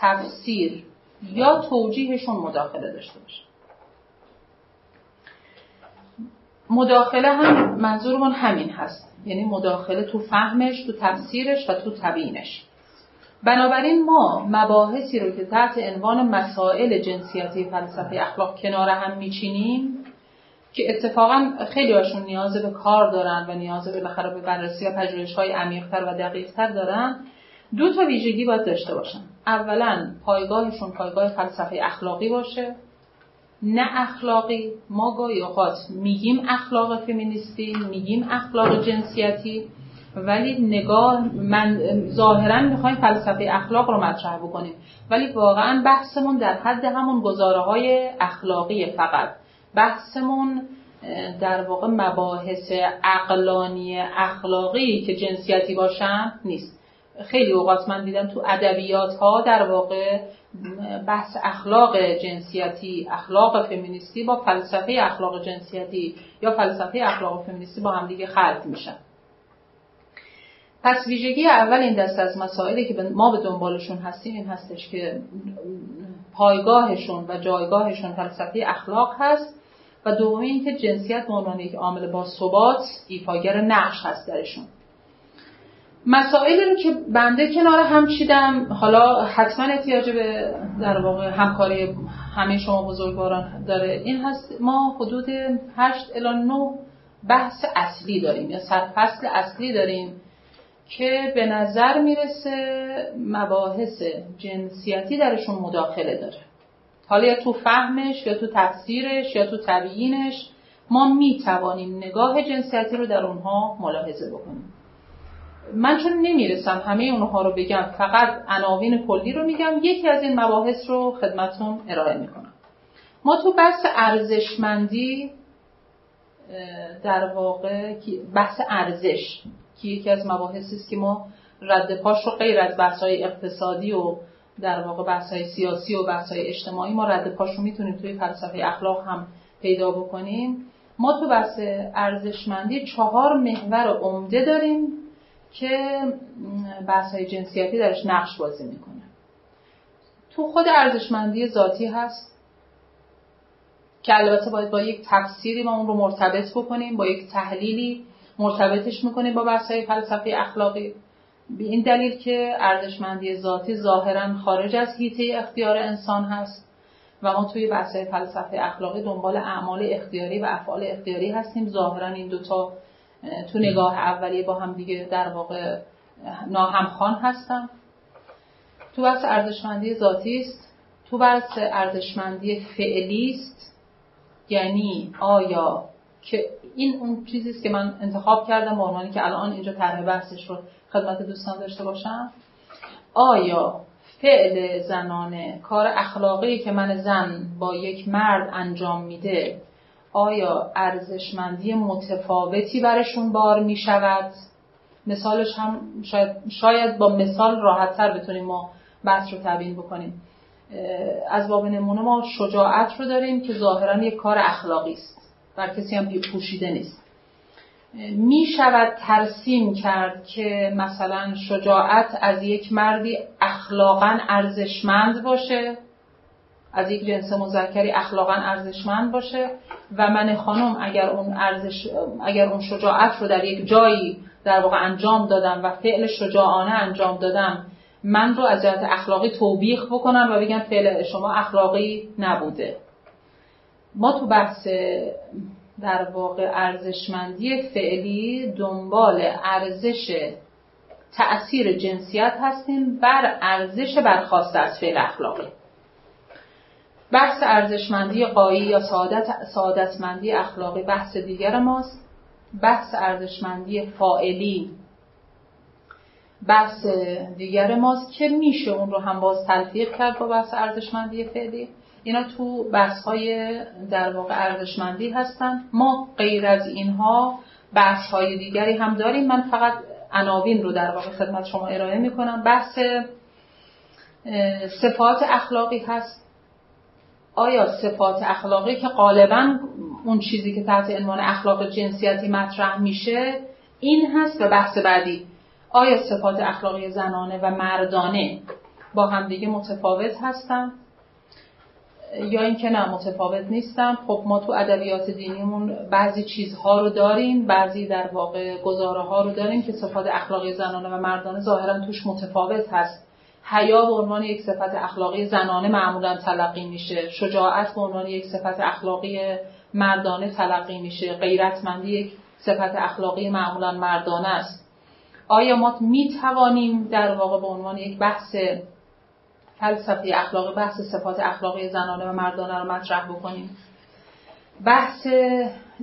B: تفسیر یا توجیهشون مداخله داشته باشه. مداخله هم منظورمون همین هست. یعنی مداخله تو فهمش تو تفسیرش و تو تبیینش. بنابراین ما مباحثی رو که تحت عنوان مسائل جنسیتی فلسفه اخلاق کنار هم میچینیم که اتفاقا خیلی هاشون نیاز به کار دارن و نیاز به بخره به بررسی و پژوهش های عمیقتر و دقیقتر دارن دو تا ویژگی باید داشته باشن. اولا پایگاهشون پایگاه فلسفه اخلاقی باشه. نه اخلاقی ما گاهی اوقات میگیم اخلاق فمینیستی میگیم اخلاق جنسیتی ولی نگاه من ظاهرا می‌خوایم فلسفه اخلاق رو مطرح بکنیم. ولی واقعا بحثمون در حد همون گزاره های اخلاقی فقط. بحثمون در واقع مباحث اقلانی اخلاقی که جنسیتی باشن نیست. خیلی اوقات من دیدم تو ادبیات ها در واقع بحث اخلاق جنسیتی اخلاق فمینیستی با فلسفه اخلاق جنسیتی یا فلسفه اخلاق فمینیستی با همدیگه خلط میشن. پس ویژگی اول این دست از مسائلی که ما به دنبالشون هستیم این هستش که پایگاهشون و جایگاهشون فلسفه اخلاق هست و دومی اینکه جنسیت به عنوان یک عامل با ثبات ایفاگر نقش هست درشون. مسائلی رو که بنده کنار هم چیدم حالا حتما احتیاج به در واقع همکاری همه شما بزرگواران داره این هست ما حدود 8 الی 9 بحث اصلی داریم یا سرفصل اصلی داریم که به نظر می‌رسه مباحث جنسیتی درشون مداخله داره. حالا یا تو فهمش یا تو تفسیرش یا تو تبیینش ما می‌توانیم نگاه جنسیتی رو در اونها ملاحظه بکنیم. من چون نمی‌رسم همه اونها رو بگم فقط عناوین کلی رو میگم یکی از این مباحث رو خدمتون ارائه می‌کنم. ما تو بحث ارزشمندی در واقع بحث ارزش که یکی از مباحثی است که ما رد پاش رو غیر از بحث های اقتصادی و در واقع بحث های سیاسی و بحث های اجتماعی ما رد پاش رو می‌تونیم توی فلسفه اخلاق هم پیدا بکنیم. ما تو بحث ارزشمندی چهار محور عمده داریم. که بحث های جنسیتی درش نقش بازی می‌کنه. تو خود ارزشمندی ذاتی هست که البته باید با یک تفسیری ما اون رو مرتبط بکنیم با یک تحلیلی مرتبطش می‌کنیم با بحث های فلسفه اخلاقی. به این دلیل که ارزشمندی ذاتی ظاهرا خارج از حیطه اختیار انسان هست و ما توی بحث فلسفه اخلاقی دنبال اعمال اختیاری و افعال اختیاری هستیم. ظاهرا این دوتا تو نگاه اولیه با هم دیگه در واقع ناهمخوان هستن تو بحث ارزشمندی ذاتی است. تو بحث ارزشمندی فعلی است. یعنی آیا که این اون چیزی است که من انتخاب کردم به که الان اینجا طرح بحثش رو خدمت دوستان داشته باشم. آیا فعل زنانه کار اخلاقی که من زن با یک مرد انجام میده آیا ارزشمندی متفاوتی برشون بار می شود مثالش هم شاید, شاید با مثال راحت تر بتونیم ما بحث رو تبیین بکنیم. از باب نمونه ما شجاعت رو داریم که ظاهرا یک کار اخلاقی است. بر کسی هم پوشیده نیست. می شود ترسیم کرد که مثلا شجاعت از یک مردی اخلاقا ارزشمند باشه از یک جنس مذکری اخلاقا ارزشمند باشه و من خانم اگر اون ارزش اگر اون شجاعت رو در یک جایی در واقع انجام دادم و فعل شجاعانه انجام دادم من رو از جهت اخلاقی توبیخ بکنم و بگم فعل شما اخلاقی نبوده. ما تو بحث در واقع ارزشمندی فعلی دنبال ارزش تأثیر جنسیت هستیم بر ارزش برخواسته از فعل اخلاقی. بحث ارزشمندی قایی یا سعادت سعادتمندی اخلاقی بحث دیگر ماست. بحث ارزشمندی فائلی بحث دیگر ماست که میشه اون رو هم باز تلفیق کرد با بحث ارزشمندی فعلی. اینا تو بحث های در واقع ارزشمندی هستن. ما غیر از اینها بحث های دیگری هم داریم. من فقط عناوین رو در واقع خدمت شما ارائه می‌کنم. بحث صفات اخلاقی هست. آیا صفات اخلاقی که غالبا اون چیزی که تحت عنوان اخلاق جنسیتی مطرح میشه این هست و بحث بعدی. آیا صفات اخلاقی زنانه و مردانه با همدیگه متفاوت هستن؟ یا اینکه نه متفاوت نیستن. خب ما تو ادبیات دینیمون بعضی چیزها رو داریم بعضی در واقع گزاره ها رو داریم که صفات اخلاقی زنانه و مردانه ظاهرا توش متفاوت هست. حیا به عنوان یک صفت اخلاقی زنانه معمولا تلقی میشه. شجاعت به عنوان یک صفت اخلاقی مردانه تلقی میشه. غیرتمندی یک صفت اخلاقی معمولا مردانه است. آیا ما می توانیم در واقع به عنوان یک بحث فلسفه اخلاقی بحث صفات اخلاقی زنانه و مردانه رو مطرح بکنیم؟ بحث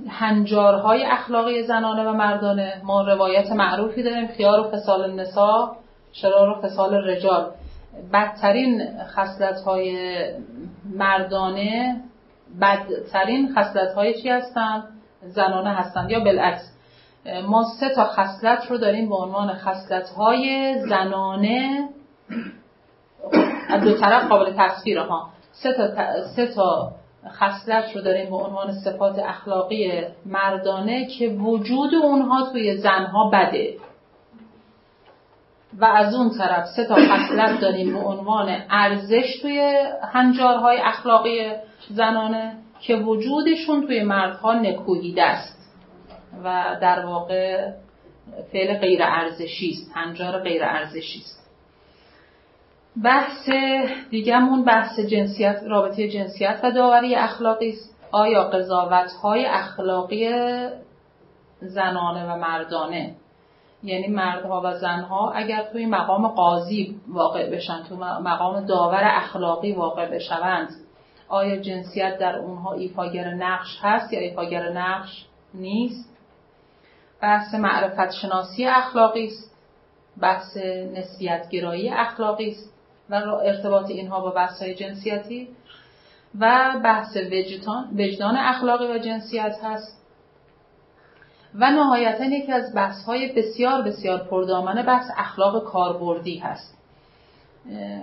B: هنجارهای اخلاقی زنانه و مردانه. ما روایت معروفی داریم خیار و فسال النساء. شرار و فسال رجال. بدترین خصلت های مردانه بدترین خصلت های چی هستن؟ زنانه هستند یا بالعکس. ما سه تا خصلت رو داریم به عنوان خصلت های زنانه. از دو طرف قابل تصویر ها. سه تا, سه تا خصلت رو داریم به عنوان صفات اخلاقی مردانه که وجود اونها توی زنها بده. و از اون طرف سه تا خصلت داریم به عنوان ارزش توی هنجارهای اخلاقی زنانه که وجودشون توی مردها نکوهیده است و در واقع فعل غیر ارزشی است هنجار غیر ارزشی است. بحث دیگهمون بحث جنسیت رابطه جنسیت و داوری اخلاقی است. آیا قضاوت های اخلاقی زنانه و مردانه یعنی مردها و زنها اگر توی مقام قاضی واقع بشن تو مقام داور اخلاقی واقع بشوند آیا جنسیت در اونها ایفاگر نقش هست یا ایفاگر نقش نیست؟ بحث معرفت شناسی اخلاقی است بحث نسبیت گرایی اخلاقی است و ارتباط اینها با بحث های جنسیتی و بحث وجدان اخلاقی و جنسیت هست. و نهایتا یکی از بحث های بسیار بسیار پردامنه بحث اخلاق کاربردی هست.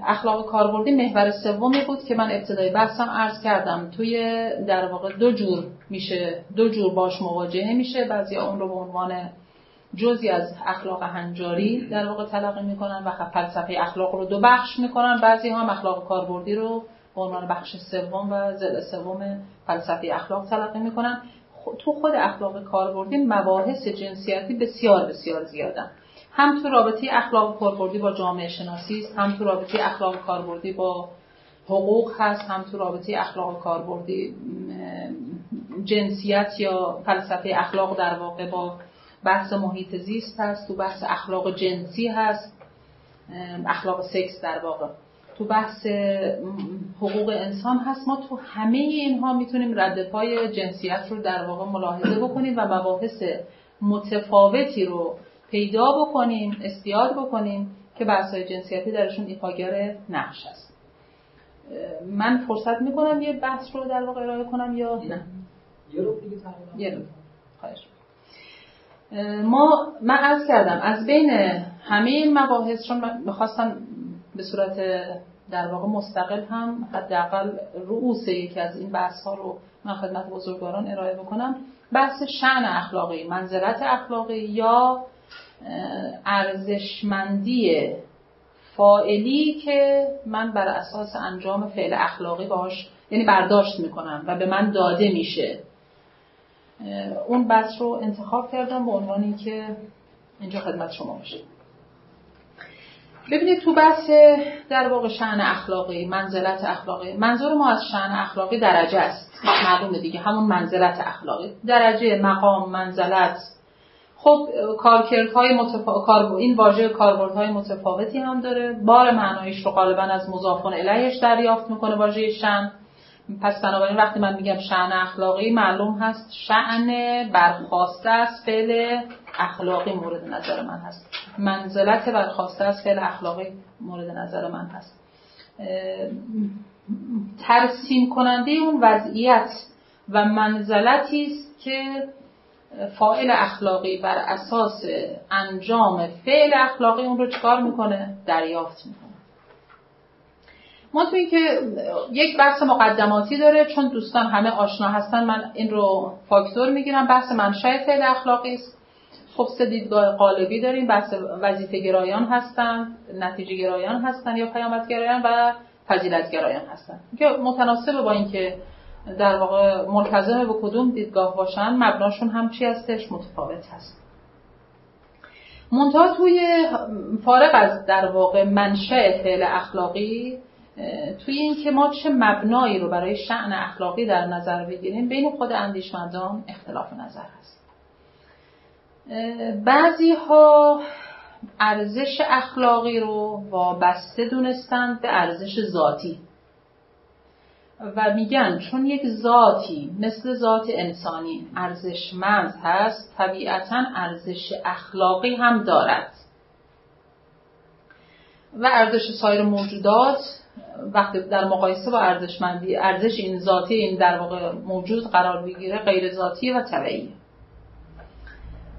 B: اخلاق کاربردی محور سومی بود که من ابتدای بحثم عرض کردم. توی در واقع دو جور میشه دو جور باش مواجهه میشه. بعضی اون رو به عنوان جزی از اخلاق هنجاری در واقع تلقی می‌کنن و خب فلسفه اخلاق رو دو بخش می‌کنن. بعضی هم اخلاق کاربردی رو به عنوان بخش سوم و زل سوم فلسفه اخلاق تلقی می‌کنن. تو خود اخلاق کاربردی مباحث جنسیتی بسیار بسیار زیادن. هم تو رابطه اخلاق کاربردی با جامعه شناسی است هم تو رابطه اخلاق کاربردی با حقوق هست هم تو رابطه اخلاق کاربردی جنسیت یا فلسفه اخلاق در واقع با بحث محیط زیست هست تو بحث اخلاق جنسی هست اخلاق سکس در واقع. تو بحث حقوق انسان هست ما تو همه اینها می‌تونیم رد پای جنسیت رو در واقع ملاحظه بکنیم و مباحث متفاوتی رو پیدا بکنیم استیاد بکنیم که بحث جنسیتی درشون ایفاگر نقش است من فرصت می‌کنم یه بحث رو در واقع ارائه کنم یا؟ نه.
A: یه رو دیگه
B: یه رو. خواهش. ما من عرض کردم از بین همه این مباحث چون من می‌خواستم به صورت در واقع مستقل هم حداقل رؤوس یکی از این بحث ها رو من خدمت بزرگواران ارائه بکنم. بحث شعن اخلاقی منزلت اخلاقی یا ارزشمندی فائلی که من بر اساس انجام فعل اخلاقی باش یعنی برداشت می‌کنم و به من داده میشه. اون بحث رو انتخاب کردم به عنوانی که اینجا خدمت شما باشه ببینید تو بحث در واقع شعن اخلاقی منزلت اخلاقی منظور ما از شعن اخلاقی درجه است. معلومه دیگه همون منزلت اخلاقی. درجه مقام منزلت. خب کارکردهای متفا... این واژه کاربردهای متفاوتی هم داره. بار معنایش رو غالبا از مضافون الیهش دریافت می‌کنه واژه شن پس بنابراین وقتی من میگم شعن اخلاقی معلوم هست شعن برخواسته از فعل اخلاقی مورد نظر من هست. منزلت برخواسته از فعل اخلاقی مورد نظر من هست. ترسیم کننده اون وضعیت و منزلتی است که فاعل اخلاقی بر اساس انجام فعل اخلاقی اون رو چکار می‌کنه؟ دریافت می‌کنه. ما توی که یک بحث مقدماتی داره چون دوستان همه آشنا هستن من این رو فاکتور می‌گیرم. بحث منشأ فعل اخلاقی است. خب سه دیدگاه قالبی داریم بحث وظیفه گرایان هستن نتیجه گرایان هستن یا پیامت گرایان و فضیلت گرایان هستن. که متناسب با اینکه در واقع ملتزم به کدوم دیدگاه باشن مبناشون هم چی هستش؟ متفاوت هست. منتها توی فارغ از در واقع منشأ فعل اخلاقی توی این که ما چه مبنایی رو برای شعن اخلاقی در نظر بگیریم بین خود اندیشمندان اختلاف نظر هست. بعضی ها ارزش اخلاقی رو وابسته دونستند به ارزش ذاتی. و میگن چون یک ذاتی مثل ذات انسانی ارزشمند هست طبیعتا ارزش اخلاقی هم دارد. و ارزش سایر موجودات وقتی در مقایسه با ارزشمندی ارزش این ذاتی این در واقع موجود قرار بگیره غیر ذاتی و طبیعی.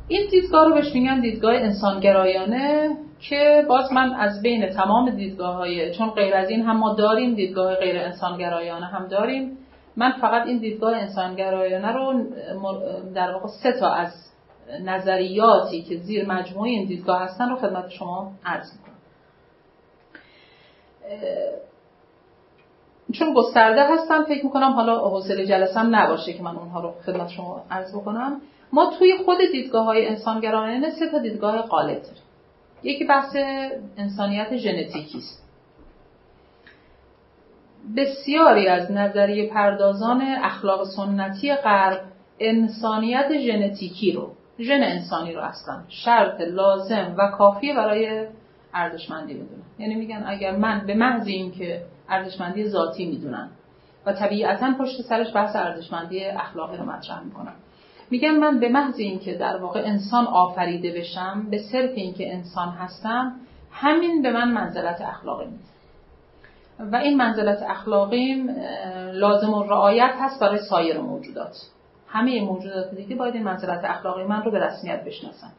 B: این دیدگاه رو بهش میگن دیدگاه انسانگرایانه که باز من از بین تمام دیدگاه های چون غیر از این هم ما داریم دیدگاه غیر انسانگرایانه هم داریم. من فقط این دیدگاه انسانگرایانه رو در واقع سه تا از نظریاتی که زیر مجموعه این دیدگاه هستن رو خدمت شما عرض می‌کنم. چون گسترده هستن فکر می‌کنم حالا حوصله جلسم نباشه که من اونها رو خدمت شما عرض بکنم. ما توی خود دیدگاه های انسانگرایانه سه تا دیدگاه داریم. یکی بحث انسانیت ژنتیکی است. بسیاری از نظریه پردازان اخلاق سنتی غرب انسانیت ژنتیکی رو ژن انسانی رو اصلا شرط لازم و کافی برای ارزشمندی می‌دونن یعنی میگن اگر من به محض اینکه ارزشمندی ذاتی می‌دونن و طبیعتا پشت سرش بحث ارزشمندی اخلاقی رو مطرح می‌کنن. میگن من به محض اینکه در واقع انسان آفریده بشم به صرف اینکه انسان هستم همین به من منزلت اخلاقی میده. و این منزلت اخلاقی لازم و رعایت هست برای سایر موجودات. همه موجودات دیگه باید این منزلت اخلاقی من رو به رسمیت بشناسن.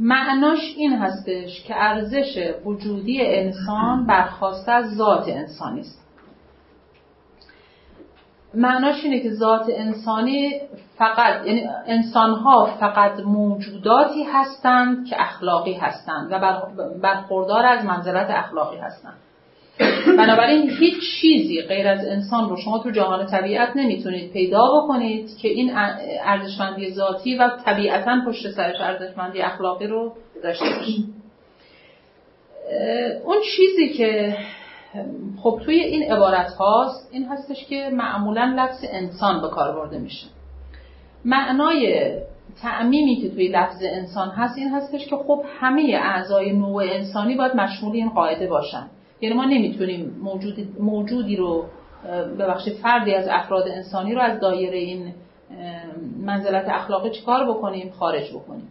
B: معناش این هستش که ارزش وجودی انسان برخواسته از ذات انسانی است. معناش اینه که ذات انسانی فقط یعنی انسانها فقط موجوداتی هستند که اخلاقی هستند و برخوردار از منزلت اخلاقی هستند. بنابراین هیچ چیزی غیر از انسان رو شما تو جهان طبیعت نمی‌تونید پیدا بکنید که این ارزشمندی ذاتی و طبیعتا پشت سرش ارزشمندی اخلاقی رو داشته باشه. اون چیزی که خب توی این عبارت هاست این هستش که معمولا لفظ انسان به کار برده میشه. معنای تعمیمی که توی لفظ انسان هست این هستش که خب همه اعضای نوع انسانی باید مشمول این قاعده باشن. یعنی ما نمی‌تونیم موجود موجودی رو ببخشید فردی از افراد انسانی رو از دایره این منزلت اخلاقی چیکار بکنیم؟ خارج بکنیم.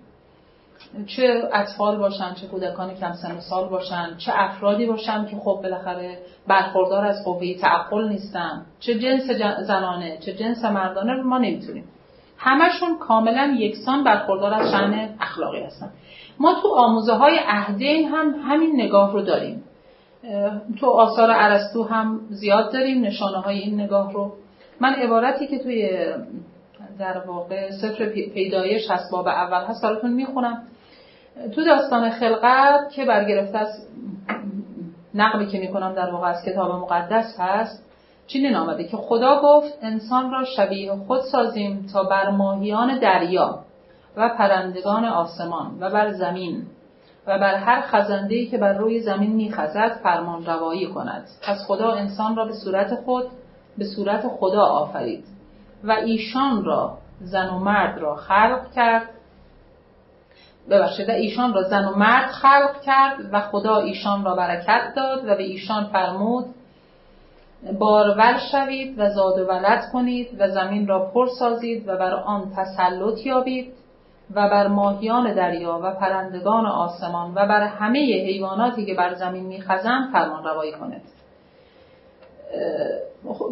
B: چه اطفال باشن چه کودکان کم سن و سال باشن چه افرادی باشن که خب بالاخره برخوردار از قوه تعقل نیستن. چه جنس زنانه چه جنس مردانه ما نمی‌تونیم. همشون کاملا یکسان برخوردار از شأن اخلاقی هستن. ما تو آموزه های عهدین هم همین نگاه رو داریم. تو آثار عرستو هم زیاد داریم نشانه های این نگاه رو. من عبارتی که توی در واقع سفر پیدایش هست باب اول هست. براتون می‌خونم. تو داستان خلقت که برگرفته از نقلی که می‌کنم در واقع از کتاب مقدس هست چنین آمده که خدا گفت انسان را شبیه خود سازیم تا بر ماهیان دریا و پرندگان آسمان و بر زمین و بر هر خزنده‌ای که بر روی زمین میخزد فرمان روایی کند. پس خدا انسان را به صورت خود به صورت خدا آفرید. و ایشان را زن و مرد را خلق کرد. ببخشید ایشان را زن و مرد خلق کرد و خدا ایشان را برکت داد و به ایشان فرمود بارور شوید و زاد و ولد کنید و زمین را پر سازید و بر آن تسلط یابید و بر ماهیان دریا و پرندگان آسمان و بر همه حیواناتی که بر زمین میخزند فرمان روایی کنید.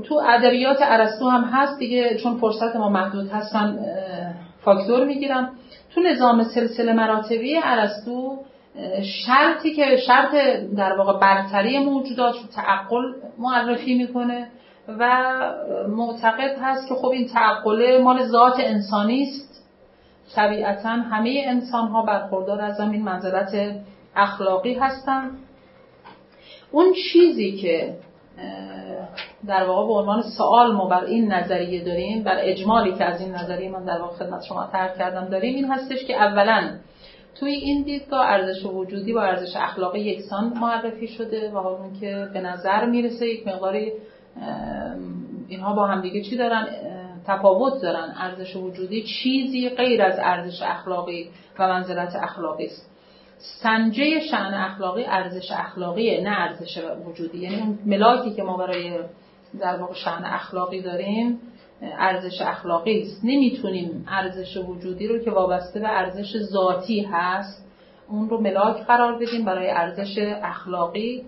B: تو ادبیات ارسطو هم هست دیگه چون فرصت ما محدود هستن فاکتور می‌گیرم. تو نظام سلسله مراتبی ارسطو شرطی که شرط در واقع برتری موجودات رو تعقل معرفی می‌کنه و معتقد هست که خب این تعقله مال ذات انسانی است. طبیعتا همه انسان ها برخوردار از این منزلت اخلاقی هستند اون چیزی که در واقع به عنوان سوال ما بر این نظریه داریم بر اجمالی که از این نظریه من در واقع خدمت شما ترک کردم داریم این هستش که اولا توی این دیدگاه ارزش وجودی با ارزش اخلاقی یکسان معرفی شده و حالا که به نظر می‌رسه یک مقداری اینها با همدیگه چی دارن؟ تفاوت دارن. ارزش وجودی چیزی غیر از ارزش اخلاقی و منزلت اخلاقی است. سنجه شعن اخلاقی ارزش اخلاقیه نه ارزش وجودی. یعنی ملاکی که ما برای در واقع شعن اخلاقی داریم ارزش اخلاقی است. نمی‌تونیم ارزش وجودی رو که وابسته به ارزش ذاتی هست اون رو ملاک قرار بدیم برای ارزش اخلاقی.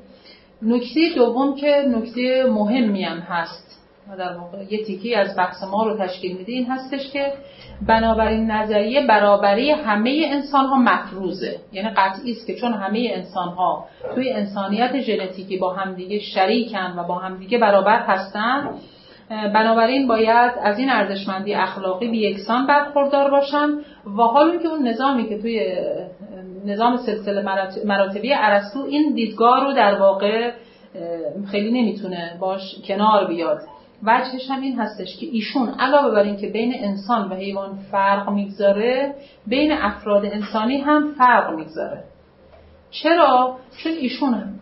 B: نکته دوم که نکته مهمی هم هست. و در واقع یه تیکی از بحث ما رو تشکیل میده این هستش که بنابراین نظریه برابری همه انسان ها مفروضه. یعنی قطعی است که چون همه انسان ها توی انسانیت ژنتیکی با همدیگه شریکن و با همدیگه برابر هستن بنابراین باید از این ارزشمندی اخلاقی به یکسان برخوردار باشن و حالا که اون نظامی که توی نظام سلسله مراتبی ارسطو این دیدگاه رو در واقع خیلی نمی‌تونه باش کنار بیاد. وجهش هم این هستش که ایشون علاوه بر اینکه بین انسان و حیوان فرق می‌گذاره بین افراد انسانی هم فرق می‌گذاره چرا؟ چون ایشون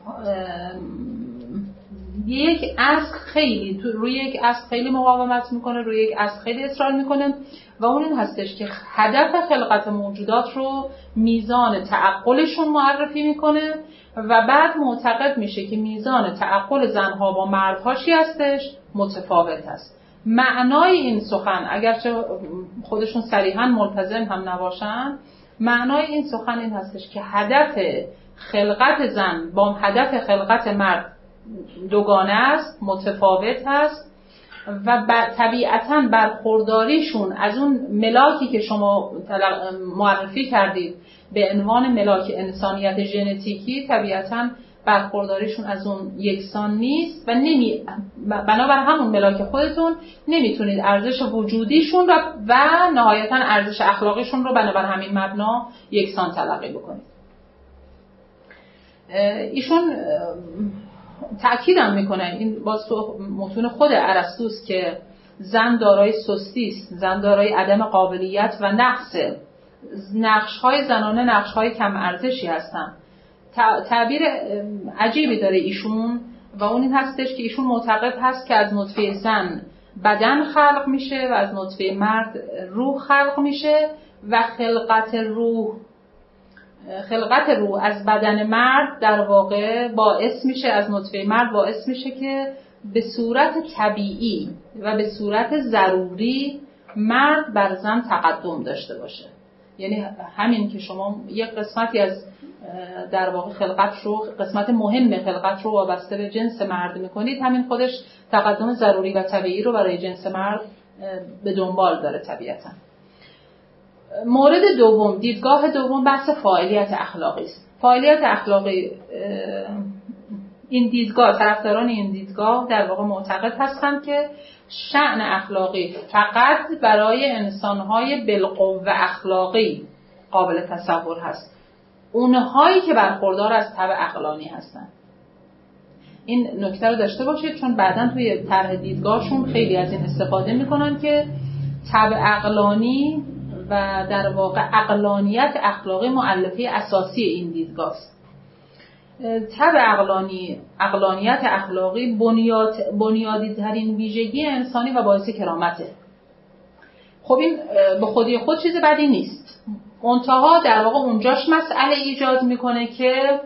B: یک اصل خیلی روی یک اصل خیلی مقاومت می‌کنه روی یک اصل خیلی اصرار می‌کنه و اون این هستش که هدف خلقت موجودات رو میزان تعقلشون معرفی می‌کنه و بعد معتقد میشه که میزان تعقل زنها با مردها چی هستش متفاوت هست. معنای این سخن اگرچه خودشون صریحا ملتزم هم نباشن معنای این سخن این هستش که هدف خلقت زن با هدف خلقت مرد دوگانه است متفاوت است و طبیعتا برخورداریشون از اون ملاکی که شما معرفی کردید به عنوان ملاک انسانیت ژنتیکی طبیعتا برخورداریشون از اون یکسان نیست و نمی بنابر همون ملاک خودتون نمی‌تونید ارزش وجودیشون رو و نهایتا ارزش اخلاقیشون رو بنابر همین مبنا یکسان تلقی بکنید. ایشون تأکیدم می‌کنه. این باز تو متون خود ارسطوس که زن دارای سستی است زن دارای عدم قابلیت و نقصه نقش های زنانه نقش های کم ارزشی هستن. تعبیر عجیبی داره ایشون و اون این هستش که ایشون معتقد هست که از نطفه زن بدن خلق میشه و از نطفه مرد روح خلق میشه و خلقت روح خلقت روح از بدن مرد در واقع باعث میشه از نطفه مرد باعث میشه که به صورت طبیعی و به صورت ضروری مرد بر زن تقدم داشته باشه. یعنی همین که شما یک قسمتی از در واقع خلقت رو قسمت مهم خلقت رو وابسته به جنس مرد می‌کنید. همین خودش تقدم ضروری و طبیعی رو برای جنس مرد به دنبال داره طبیعتا. مورد دوم دیدگاه دوم بحث فعالیت اخلاقی است. فعالیت اخلاقی این دیدگاه طرفداران این دیدگاه در واقع معتقد هستند که شعن اخلاقی فقط برای انسانهای بالقوه اخلاقی قابل تصور هست. اونهایی که برخوردار از طبع اقلانی هستند این نکته رو داشته باشید چون بعدا توی طرح دیدگاهشون خیلی از این استفاده می‌کنن که طبع اقلانی و در واقع اقلانیت اخلاقی معلفه اساسی این دیدگاه است. طبع اقلانی اقلانیت اخلاقی بنیاد بنیادی ترین ویژگی انسانی و باعث کرامته. خب این به خودی خود چیز بدی نیست. منتها در واقع اونجاش مسئله ایجاد می‌کنه که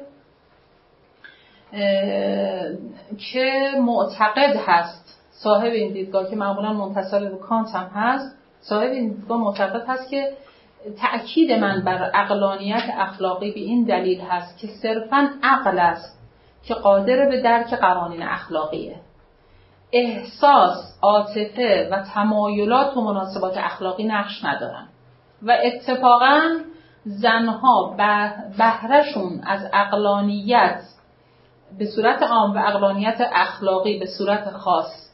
B: که معتقد هست صاحب این دیدگاه که معمولا منتصب به کانت هم هست صاحب این دیدگاه معتقد هست که تأکید من بر اقلانیت اخلاقی به این دلیل هست که صرفا عقل است که قادر به درک قوانین اخلاقیه. احساس، عاطفه و تمایلات و مناسبات اخلاقی نقش ندارن. و اتفاقا زنها بهرهشون از اقلانیت به صورت عام و اقلانیت اخلاقی به صورت خاص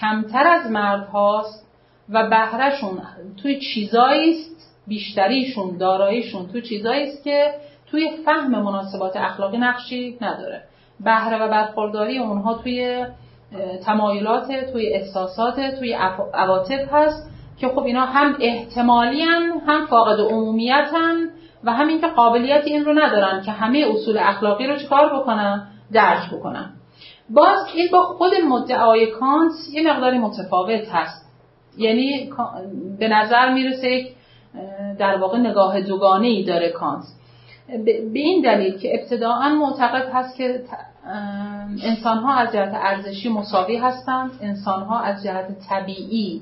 B: کمتر از مرد هاست و بهرهشون توی چیزایی است بیشتریشون داراییشون توی چیزایی است که توی فهم مناسبات اخلاقی نقشی نداره. بهره و برخورداری اونها توی تمایلات توی احساسات توی عواطف هست. که خب اینا هم احتمالی هم فاقد عمومیت و همین که قابلیت این رو ندارن که همه اصول اخلاقی رو چکار بکنن؟ درک بکنن. باز این با خود مدعای کانت یه مقداری متفاوت هست. یعنی به نظر می‌رسه یک در واقع نگاه دوگانه ای داره کانت. به این دلیل که ابتداعا معتقد هست که انسان ها از جهت ارزشی مساوی هستند انسان ها از جهت طبیعی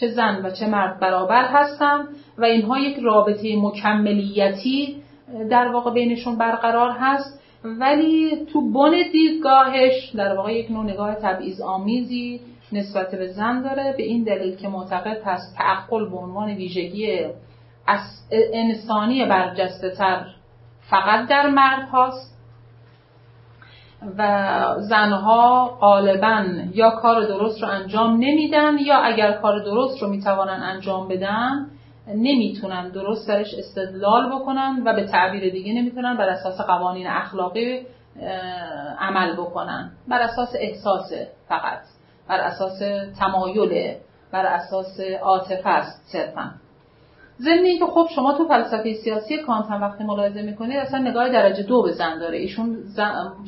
B: چه زن و چه مرد برابر هستند و اینها یک رابطه مکملیتی در واقع بینشون برقرار هست. ولی تو بن دیدگاهش در واقع یک نوع نگاه تبعیض آمیزی نسبت به زن داره. به این دلیل که معتقد هست تعقل به عنوان ویژگی انسانی برجسته تر فقط در مرد هاست. و زنها غالبا یا کار درست رو انجام نمیدن یا اگر کار درست رو می‌توانن انجام بدن نمی‌تونن درست درش استدلال بکنن و به تعبیر دیگه نمی‌تونن بر اساس قوانین اخلاقی عمل بکنن. بر اساس احساس فقط. بر اساس تمایل بر اساس عاطفه است صرفا. ضمن که خب شما تو فلسفه سیاسی کانت هم وقتی ملاحظه می‌کنید اصلا نگاه درجه دو به زن داره. ایشون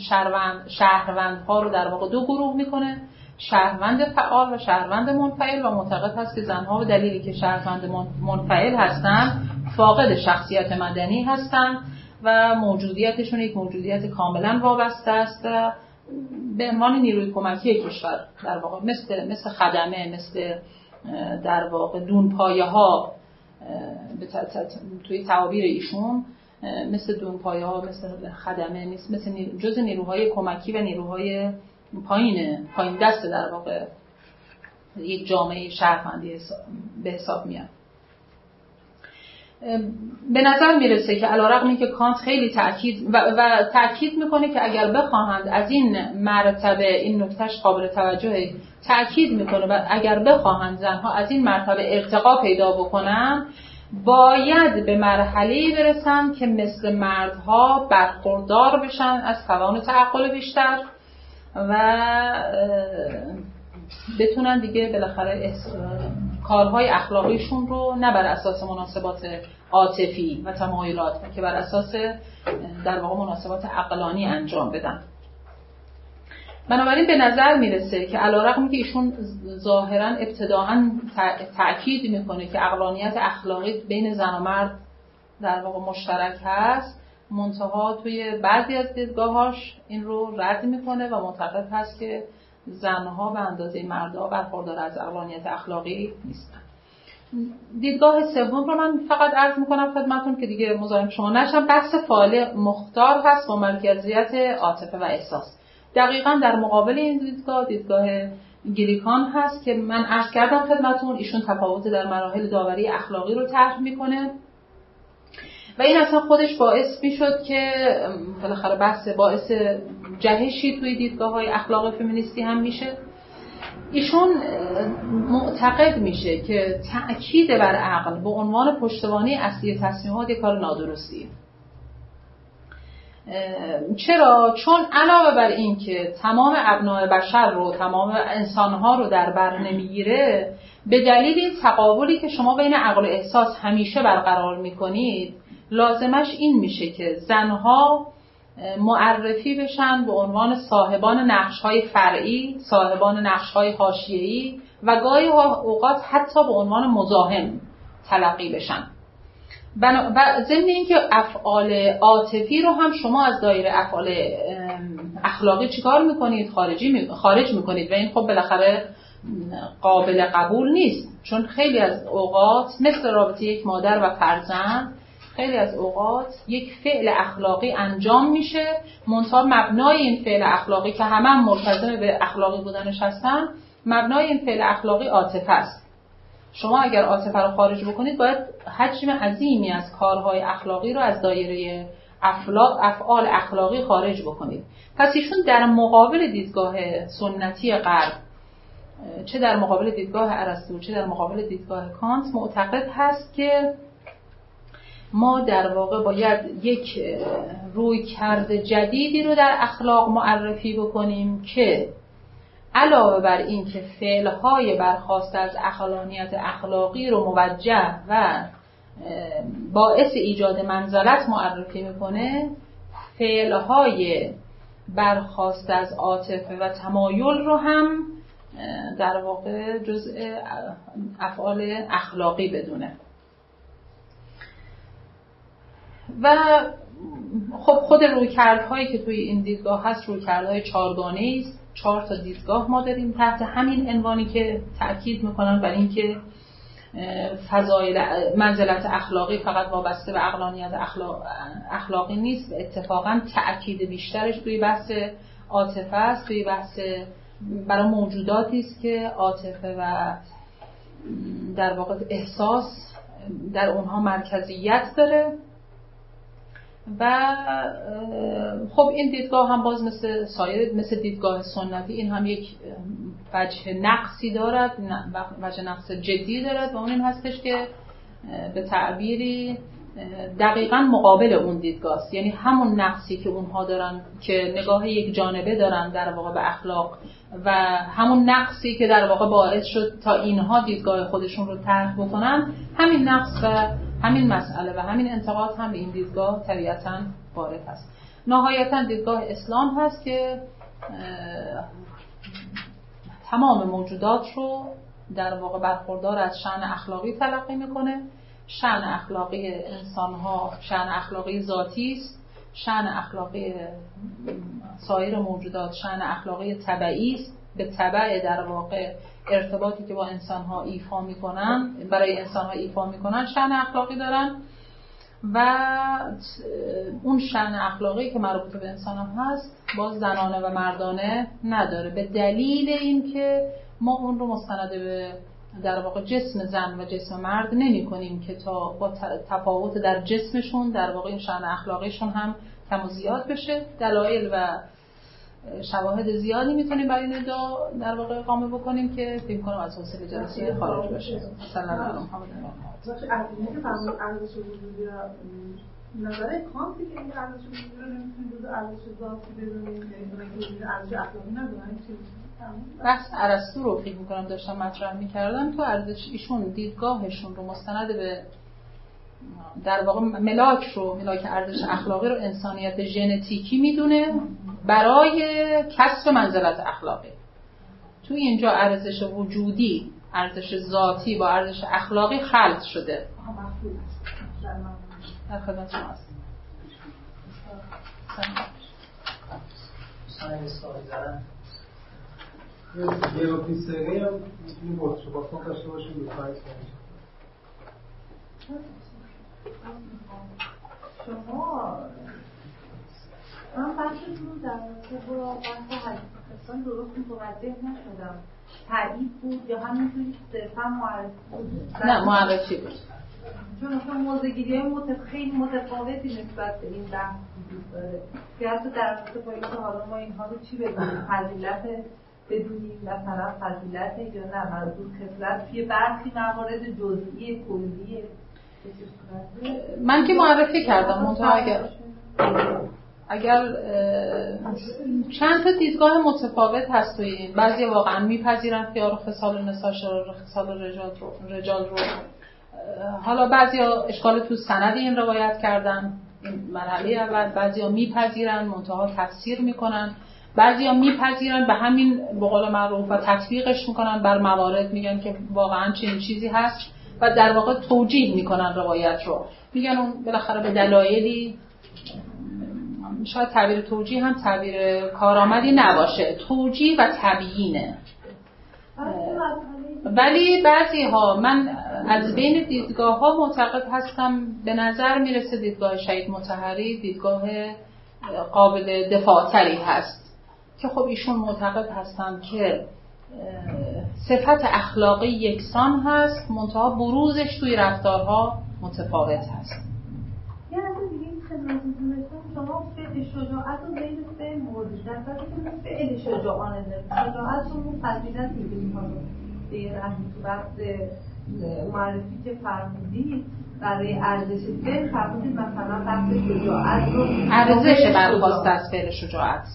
B: شهروند شهروندها رو در واقع دو گروه می‌کنه. شهروند فعال و شهروند منفعل و معتقد هست که زنها به دلیلی که شهروند منفعل هستند فاقد شخصیت مدنی هستند و موجودیتشون یک موجودیت کاملا وابسته است. به عنوان نیروی کمکی کشور در واقع مثل مثل خدمه مثل در واقع دونپایه ها توی تعابیر ایشون مثل دونپایه ها مثل خدمه مثل, مثل جز نیروهای کمکی و نیروهای پایین پایین دست در واقع یک جامعه شهروندی به حساب میاد. به نظر می‌رسه که علیرغم که کانت خیلی تاکید و, و تاکید می‌کنه که اگر بخواهند از این مرتبه این نکتهش قابل توجه تاکید می‌کنه و اگر بخواهند زنها از این مرتبه ارتقا پیدا بکنن باید به مرحله برسن که مثل مردها برخوردار بشن از توان تعقل بیشتر و بتونن دیگه بالاخره کارهای اخلاقیشون رو نه بر اساس مناسبات عاطفی و تمایلات که بر اساس در واقع مناسبات عقلانی انجام بدن. بنابراین به نظر می‌رسه که علیرغم که ایشون ظاهرا ابتداعا تاکید می‌کنه که اقلانیت اخلاقی بین زن و مرد در واقع مشترک هست منتها توی بعضی از دیدگاهاش این رو رد می‌کنه و معتقد هست که زنها به اندازه مردها برخوردار از اقلانیت اخلاقی نیستن. دیدگاه سوم رو من فقط عرض می‌کنم خدمتون که دیگه مزاحم شما نشم. بحث فعال مختار هست با مرکزیت عاطفه و احساس. دقیقا در مقابل این دیدگاه دیدگاه گریکان هست که من عرض کردم خدمتون ایشون تفاوت در مراحل داوری اخلاقی رو طرح می‌کنه. و این اصلا خودش باعث می‌شد که بالاخره بحث باعث جهشی توی دیدگاه های اخلاق فمینیستی هم میشه. ایشون معتقد میشه که تأکید بر عقل به عنوان پشتوانی اصلی تصمیمات کار نادرستیه چرا؟ چون علاوه بر این که تمام ابناع بشر رو تمام انسانها رو در بر نمی‌گیره به دلیل این تقابلی که شما بین عقل و احساس همیشه برقرار می‌کنید لازمش این میشه که زنها معرفی بشن به عنوان صاحبان نقش های فرعی، صاحبان نقش های حاشیه‌ای و گاهی اوقات حتی به عنوان مزاحم تلقی بشن. و ضمن اینکه افعال عاطفی رو هم شما از دایره افعال اخلاقی چیکار می‌کنید؟ خارجی خارج می‌کنید و این خب بالاخره قابل قبول نیست. چون خیلی از اوقات مثل رابطه یک مادر و فرزند خیلی از اوقات یک فعل اخلاقی انجام میشه. منتها مبنای این فعل اخلاقی که همه هم به اخلاقی بودنش هستن مبنای این فعل اخلاقی عاطفه است. شما اگر عاطفه رو خارج بکنید باید حجم عظیمی از کارهای اخلاقی رو از دایره افعال اخلاقی خارج بکنید. پس ایشون در مقابل دیدگاه سنتی غرب چه در مقابل دیدگاه ارسطو چه در مقابل دیدگاه کانت معتقد هست که ما در واقع باید یک روی کرد جدیدی رو در اخلاق معرفی بکنیم که علاوه بر این که فعلهای برخواست از اخلانیت اخلاقی رو موجه و باعث ایجاد منزلت معرفی می‌کنه فعلهای برخواست از عاطفه و تمایل رو هم در واقع جزء افعال اخلاقی بدونه. و خب خود رویکردهایی که توی این دیدگاه هست رویکردهای چارگانه است. چهار تا دیدگاه ما داریم تحت همین عنوانی که تاکید می‌کنن بر اینکه فضایل منزلت اخلاقی فقط وابسته به اقلانیت اخلاق، اخلاقی نیست اتفاقا تاکید بیشترش توی بحث عاطفه است توی بحث برای موجوداتی است که عاطفه و در واقع احساس در اونها مرکزیت داره. و خب این دیدگاه هم باز مثل سایر مثل دیدگاه سنتی این هم یک وجه نقصی دارد وجه نقص جدی دارد و اون این هستش که به تعبیری دقیقا مقابل اون دیدگاه است یعنی همون نقصی که اونها دارن که نگاه یک جانبه دارن در واقع به اخلاق و همون نقصی که در واقع باعث شد تا اینها دیدگاه خودشون رو طرح بکنن همین نقص و همین مسئله و همین انتقاد هم به این دیدگاه طبیعتا وارد هست. نهایتا دیدگاه اسلام هست که تمام موجودات رو در واقع برخوردار از شعن اخلاقی تلقی می‌کنه. شعن اخلاقی انسان ها شعن اخلاقی ذاتی است. شعن اخلاقی سایر موجودات شعن اخلاقی طبعی است. به طبع در واقع ارتباطی که با انسان ها ایفا می‌کنن برای انسان ها ایفا می‌کنن شن اخلاقی دارن. و اون شن اخلاقی که مربوط به انسان هم هست باز زنانه و مردانه نداره. به دلیل اینکه ما اون رو مستند به در واقع جسم زن و جسم مرد نمی کنیم که تا با تفاوت در جسمشون در واقع این شن اخلاقیشون هم کم بشه. دلایل و شواهد زیادی می‌تونیم برای این ادعا در واقع اقامه بکنیم که فکر کنم از حوصله جلسه خارج بشه. مثلا
C: نظر کانت که این ارزش رو نمی‌تونید جزء ارزش ذاتی بدونید یعنی ارزش اخلاقی ندارن
B: بحث ارسطو رو فکر می‌کنم داشتم مطرح می‌کردم. تو ارزش ایشون دیدگاهشون رو مستند به در واقع ملاک رو ملاک ارزش اخلاقی رو انسانیت ژنتیکی می‌دونه برای کسب منزلت اخلاقی. تو اینجا ارزش وجودی ارزش ذاتی با ارزش اخلاقی خلط شده. در خدمت شما هست
D: گروپیستری هم می‌تونیم با داشته باشیم به
C: شما من بحثتون در رابطه با بحث حدیث درست متوجه نشدم. تایید بود یا همینطوری صرفا معرفی بود.
B: نه معرفی بود.
C: چون مثلا موزگیری های متف... خیلی متفاوتی نسبت به این بحث وجود داره. که حتی در رابطه با اینکه حالا ما اینها رو چی بدونیم؟ فضیلت بدونیم مثلا فضیلت یا نه؟ منظور خصلت توی برخی موارد جزئی کلیه
B: من که معرفی کردم منتها اگر اگر چند تا دیدگاه متفاوت هست توی این. بعضی واقعا میپذیرن خیار خصال و خصال رجال رو, رجال رو. حالا بعضی اشکال تو سند این روایت کردن مرحله اول. بعضی ها میپذیرن منتها تفسیر می‌کنن. بعضی ها میپذیرن به همین به قول معروف و تطبیقش می‌کنن بر موارد میگن که واقعا چنین چیزی هست. و در واقع توجیه می‌کنن روایت رو. میگن اون بالاخره به دلایلی شاید تعبیر توجیه هم تعبیر کارآمدی نباشه. توجیه و تبیینه. ولی بعضی ها من از بین دیدگاه ها معتقد هستم به نظر می‌رسه دیدگاه شهید متحری دیدگاه قابل دفاعتری هست. که خب ایشون معتقد هستن که صفت اخلاقی یکسان هست منتها بروزش توی رفتارها متفاوت هست.
C: شما فعل شجاعت رو بین سه مورد در که فعل شجاعانه شجاعت رو اون فضیلت میگیم حالا به رحمی تو وقت معرفی که فرمودید برای ارزش فعل فرمودید مثلا بحث شجاعت رو
B: ارزش برخواست از فعل شجاعت.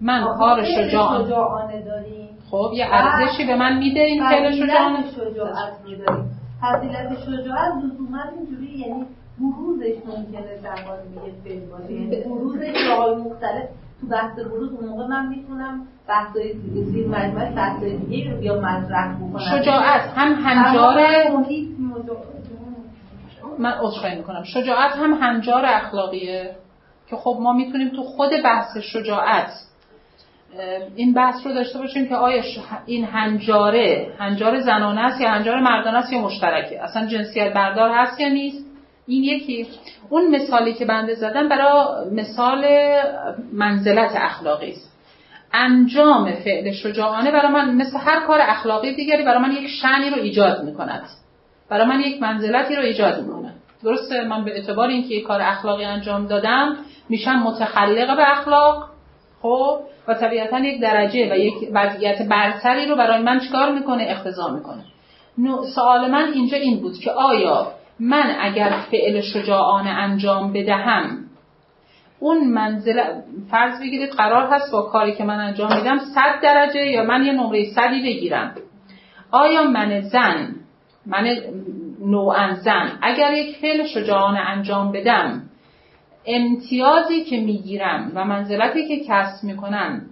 B: من کار
C: شجاعانه داریم.
B: خب یه ارزشی به من میده این فعل
C: شجاعت فضیلت شجاعت لزوما اینجوری یعنی بروزش ممکنه زبان میگه فعل باشه. یعنی بروزش مختلف تو بحث بروز اون موقع من می‌تونم بحثای زیر مجموعه بحثای دیگه رو بیا مطرح بکنم.
B: شجاعت هم هنجار من عذرخواهی می‌کنم. شجاعت هم هنجار اخلاقیه. که خب ما می‌تونیم تو خود بحث شجاعت این بحث رو داشته باشیم که آیا این هنجاره هنجار زنانه است یا هنجار مردانه است یا مشترکه؟ اصلا جنسیت بردار هست یا نیست؟ این یکی. اون مثالی که بنده زدم برای مثال منزلت اخلاقی است. انجام فعل شجاعانه برای من مثل هر کار اخلاقی دیگری برای من یک شنی رو ایجاد می‌کند. برای من یک منزلتی رو ایجاد می‌کنه درسته؟ من به اعتبار اینکه یک کار اخلاقی انجام دادم میشم متخلق به اخلاق. خب و طبیعتا یک درجه و یک وضعیت برتری رو برای من چکار می‌کنه؟ اختزا می‌کنه. سوال من اینجا این بود که آیا من اگر فعل شجاعانه انجام بدهم اون منزل فرض بگیرید قرار هست با کاری که من انجام میدم 100 درجه یا من یه نمره صدی بگیرم. آیا من زن من نوعا زن اگر یک فعل شجاعانه انجام بدم امتیازی که می‌گیرم و منزلتی که کسب می‌کنم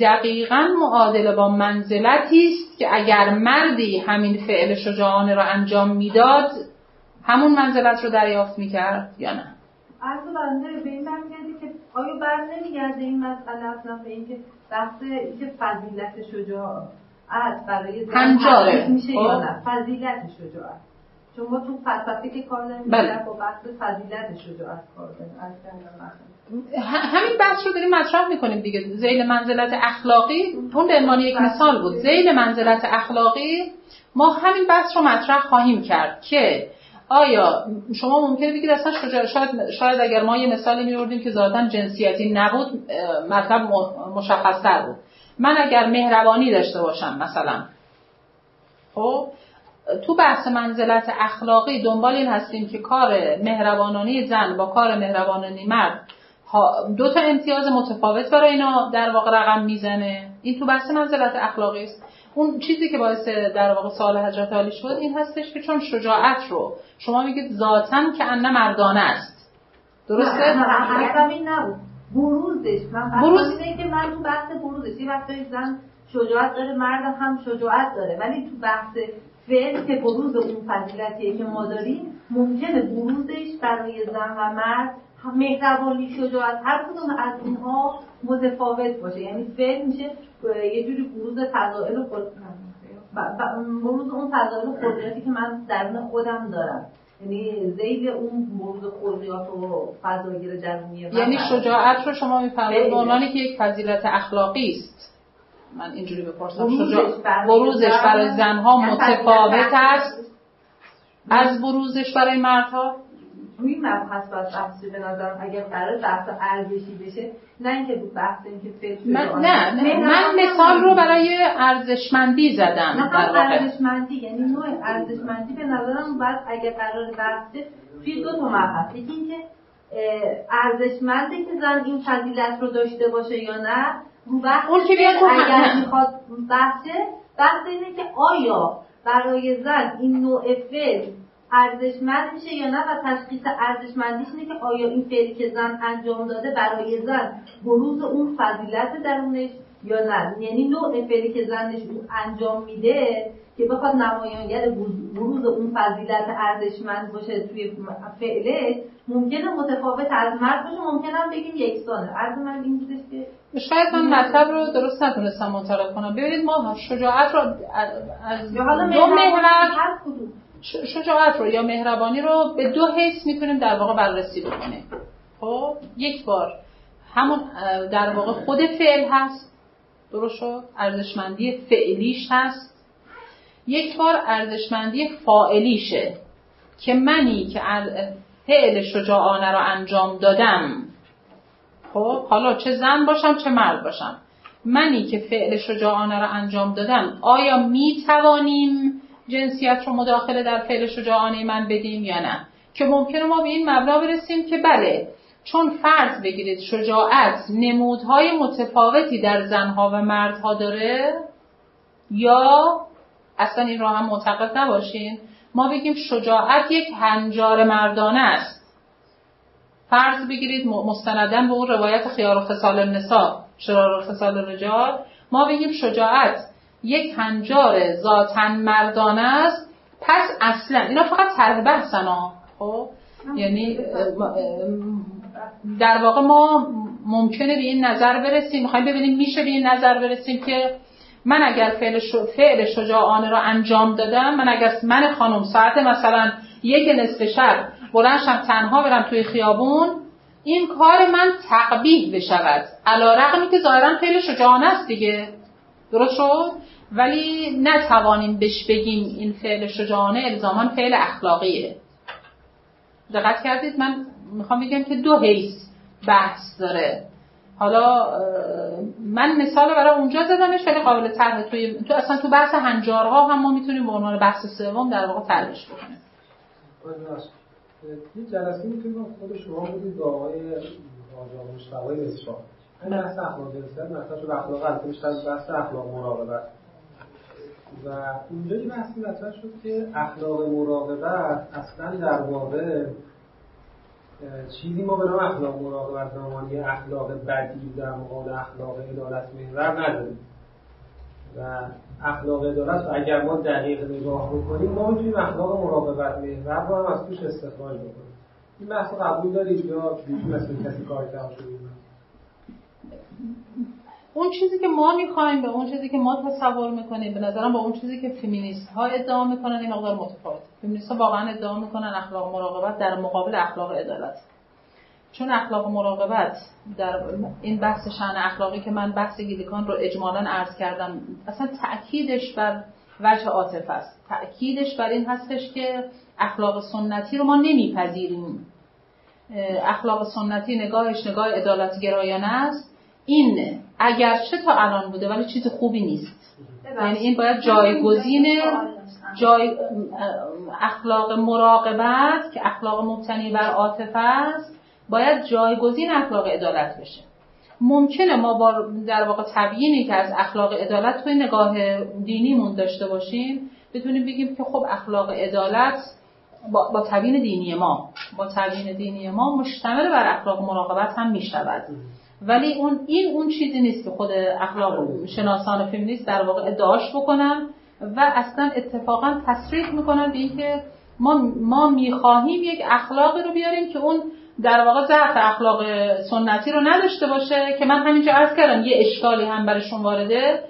B: دقیقا معادل با منزلتی است که اگر مردی همین فعل شجاعانه را انجام می‌داد همون منزلت رو دریافت می‌کرد یا نه؟
C: عرض بنده به این برمیگرده که آیا بر نمیگرده این مسئله اصلا به اینکه بحث اینکه فضیلت شجاعت برای
B: هنجاره.
C: میشه یا خب. نه؟ فضیلت شجاعت چون ما تو فلسفه که کار داریم بله. با بحث فضیلت شجاعت کار داریم
B: همین بحث رو داریم مطرح می‌کنیم دیگه. زیل منزلت اخلاقی اون به عنوان یک مثال بود. زیل منزلت اخلاقی ما همین بحث رو مطرح خواهیم کرد که آیا شما ممکنه بگید اصلا شاید, شاید اگر ما یه مثالی میوردیم که ذاتا جنسیتی نبود مطلب مشخصتر بود. من اگر مهربانی داشته باشم مثلا خب تو بحث منزلت اخلاقی دنبال این هستیم که کار مهربانانی زن با کار مهربانانی مرد دو تا امتیاز متفاوت برای اینا در واقع رقم می‌زنه. این تو بحث منزلت اخلاقی است. اون چیزی که باعث در واقع سوال حضرت عالی شد این هستش که چون شجاعت رو شما میگید ذاتا که انه مردانه است.
C: درسته؟ این نبود. بروزش. من بروز اینه که من تو بحث بروزش یه وقتایی زن شجاعت داره مرد هم شجاعت داره. ولی تو بحث فعل که بروز اون فضیلتیه که ما داریم ممکنه بروزش برای زن و مرد مهربانی شجاعت هر کدوم از اونها متفاوت باشه. یعنی فعل میشه یه جوری بروز فضائل و بروز اون فضائل قدرتی که من درون خودم دارم. یعنی زیل اون بروز خلقیات و فضایل درونیه
B: یعنی شجاعت رو شما می‌فهمید به عنوان که یک فضیلت اخلاقی است. من اینجوری بپرسم. بروزش برای زنها یعنی متفاوت است؟ از بروزش برای مردها؟
C: روی مبحث باید بحثی به نظرم اگر قرار بحث ارزشی بشه نه اینکه بود بحث اینکه فکر
B: من نه, نه من مثال رو برای ارزشمندی زدم
C: نه ارزشمندی یعنی نوع ارزشمندی به نظرم باید اگر قرار بحثه توی دو تا مبحث. یکی اینکه ارزشمنده که زن این فضیلت رو داشته باشه یا نه بحث
B: اون که
C: اگر می‌خواد بحثه بحث اینه که آیا برای زن این نوع فعل ارزشمند میشه یا نه و تشخیص ارزشمندیش اینه که آیا این فعلی که زن انجام داده برای زن بروز اون فضیلت درونش یا نه. یعنی نوع فعلی که زنش اون انجام میده که بخواد نمایانگر بروز اون فضیلت ارزشمند باشه توی فعله ممکنه متفاوت از مرد باشه ممکنه هم بگیم یکسانه. از من این بودش که
B: شاید من مطلب رو درست نتونستم منتقل کنم. ببینید ما شجاعت رو از دو محور شجاعت رو یا مهربانی رو به دو حیث می‌تونیم در واقع بررسی بکنیم. خب یک بار همون در واقع خود فعل هست درست شد؟ ارزشمندی فعلیش هست. یک بار ارزشمندی فاعلیشه. که منی که فعل شجاعانه رو انجام دادم. خب حالا چه زن باشم چه مرد باشم. منی که فعل شجاعانه رو انجام دادم آیا می توانیم جنسیت رو مداخله در فعل شجاعانه من بدیم یا نه؟ که ممکنه ما به این مبنا برسیم که بله چون فرض بگیرید شجاعت نمودهای متفاوتی در زنها و مردها داره یا اصلا این رو هم معتقد نباشین. ما بگیم شجاعت یک هنجار مردانه است. فرض بگیرید مستندن به اون روایت خیار و خصال النساء شرار و خصال الرجال ما بگیم شجاعت یک هنجار ذاتن مردانه است پس اصلا اینا فقط طرح بحثن ها. خب؟ یعنی در واقع ما ممکنه به این نظر برسیم می‌خوایم ببینیم میشه به این نظر برسیم که من اگر فعل, فعل شجاعانه را انجام دادم من اگر من خانم ساعت مثلا یک نصف شب بلنشم تنها برم توی خیابون این کار من تقبیح بشود. علا رقمی که ظاهرا فعل شجاعانه است دیگه. درست شد؟ ولی نتوانیم بهش بگیم این فعل شجاعانه الزاما فعل اخلاقیه. دقت کردید؟ من می‌خوام بگم که دو حیث بحث داره. حالا من مثال برای اونجا زدمش ولی قابل طرح توی تو اصلا تو بحث هنجارها هم ما می‌تونیم به عنوان بحث سوم در واقع طرحش بکنیم.
D: یه جلسه می‌تونیم خود شما بودید با آقای آقای مشتبه مصرا این بحث اخلاق جنسیت مثلا شد اخلاق البته بیشتر بحث اخلاق مراقبت و اونجا یه بحثی مطرح شد که اخلاق مراقبت اصلا در واقع چیزی ما به نام اخلاق مراقبت نامان یه اخلاق بدی در مقابل اخلاق عدالت محور نداریم. و اخلاق عدالت اگر ما دقیق نگاه بکنیم ما می‌تونیم اخلاق مراقبت محور رو هم از توش استخراج بکنیم این بحث قبول دارید یا مثل کسی کار شده
B: اون چیزی که ما می‌خوایم به اون چیزی که ما تصور می‌کنیم به نظرم با اون چیزی که فمینیست ها ادعا می‌کنن این مقدار متفاوت. فمینیست ها واقعا ادعا می‌کنن اخلاق مراقبت در مقابل اخلاق عدالت. چون اخلاق مراقبت در این بحث شأن اخلاقی که من بحث گیلیکان رو اجمالا عرض کردم اصلا تأکیدش بر وجه عاطفه است. تأکیدش بر این هستش که اخلاق سنتی رو ما نمیپذیریم. اخلاق سنتی نگاهش نگاه عدالت گرایانه است. این اگرچه تا الان بوده ولی چیز خوبی نیست. یعنی این باید جایگزین جای اخلاق مراقبت که اخلاق مبتنی بر عاطفه است باید جایگزین اخلاق عدالت بشه. ممکنه ما با در واقع تبیینی که از اخلاق عدالت توی نگاه دینیمون داشته باشیم بتونیم بگیم که خب اخلاق عدالت با, با تبیین دینی ما. با تبیین دینی ما مشتمل بر اخلاق مراقبت هم می‌شود. ولی اون این اون چیزی نیست که خود اخلاق شناسان فمینیست در واقع ادعاش بکنن و اصلا اتفاقا تصریح می‌کنن به اینکه ما ما می‌خواهیم یک اخلاقی رو بیاریم که اون در واقع ضعف اخلاق سنتی رو نداشته باشه که من همینجا عرض کردم یه اشکالی هم برشون وارده.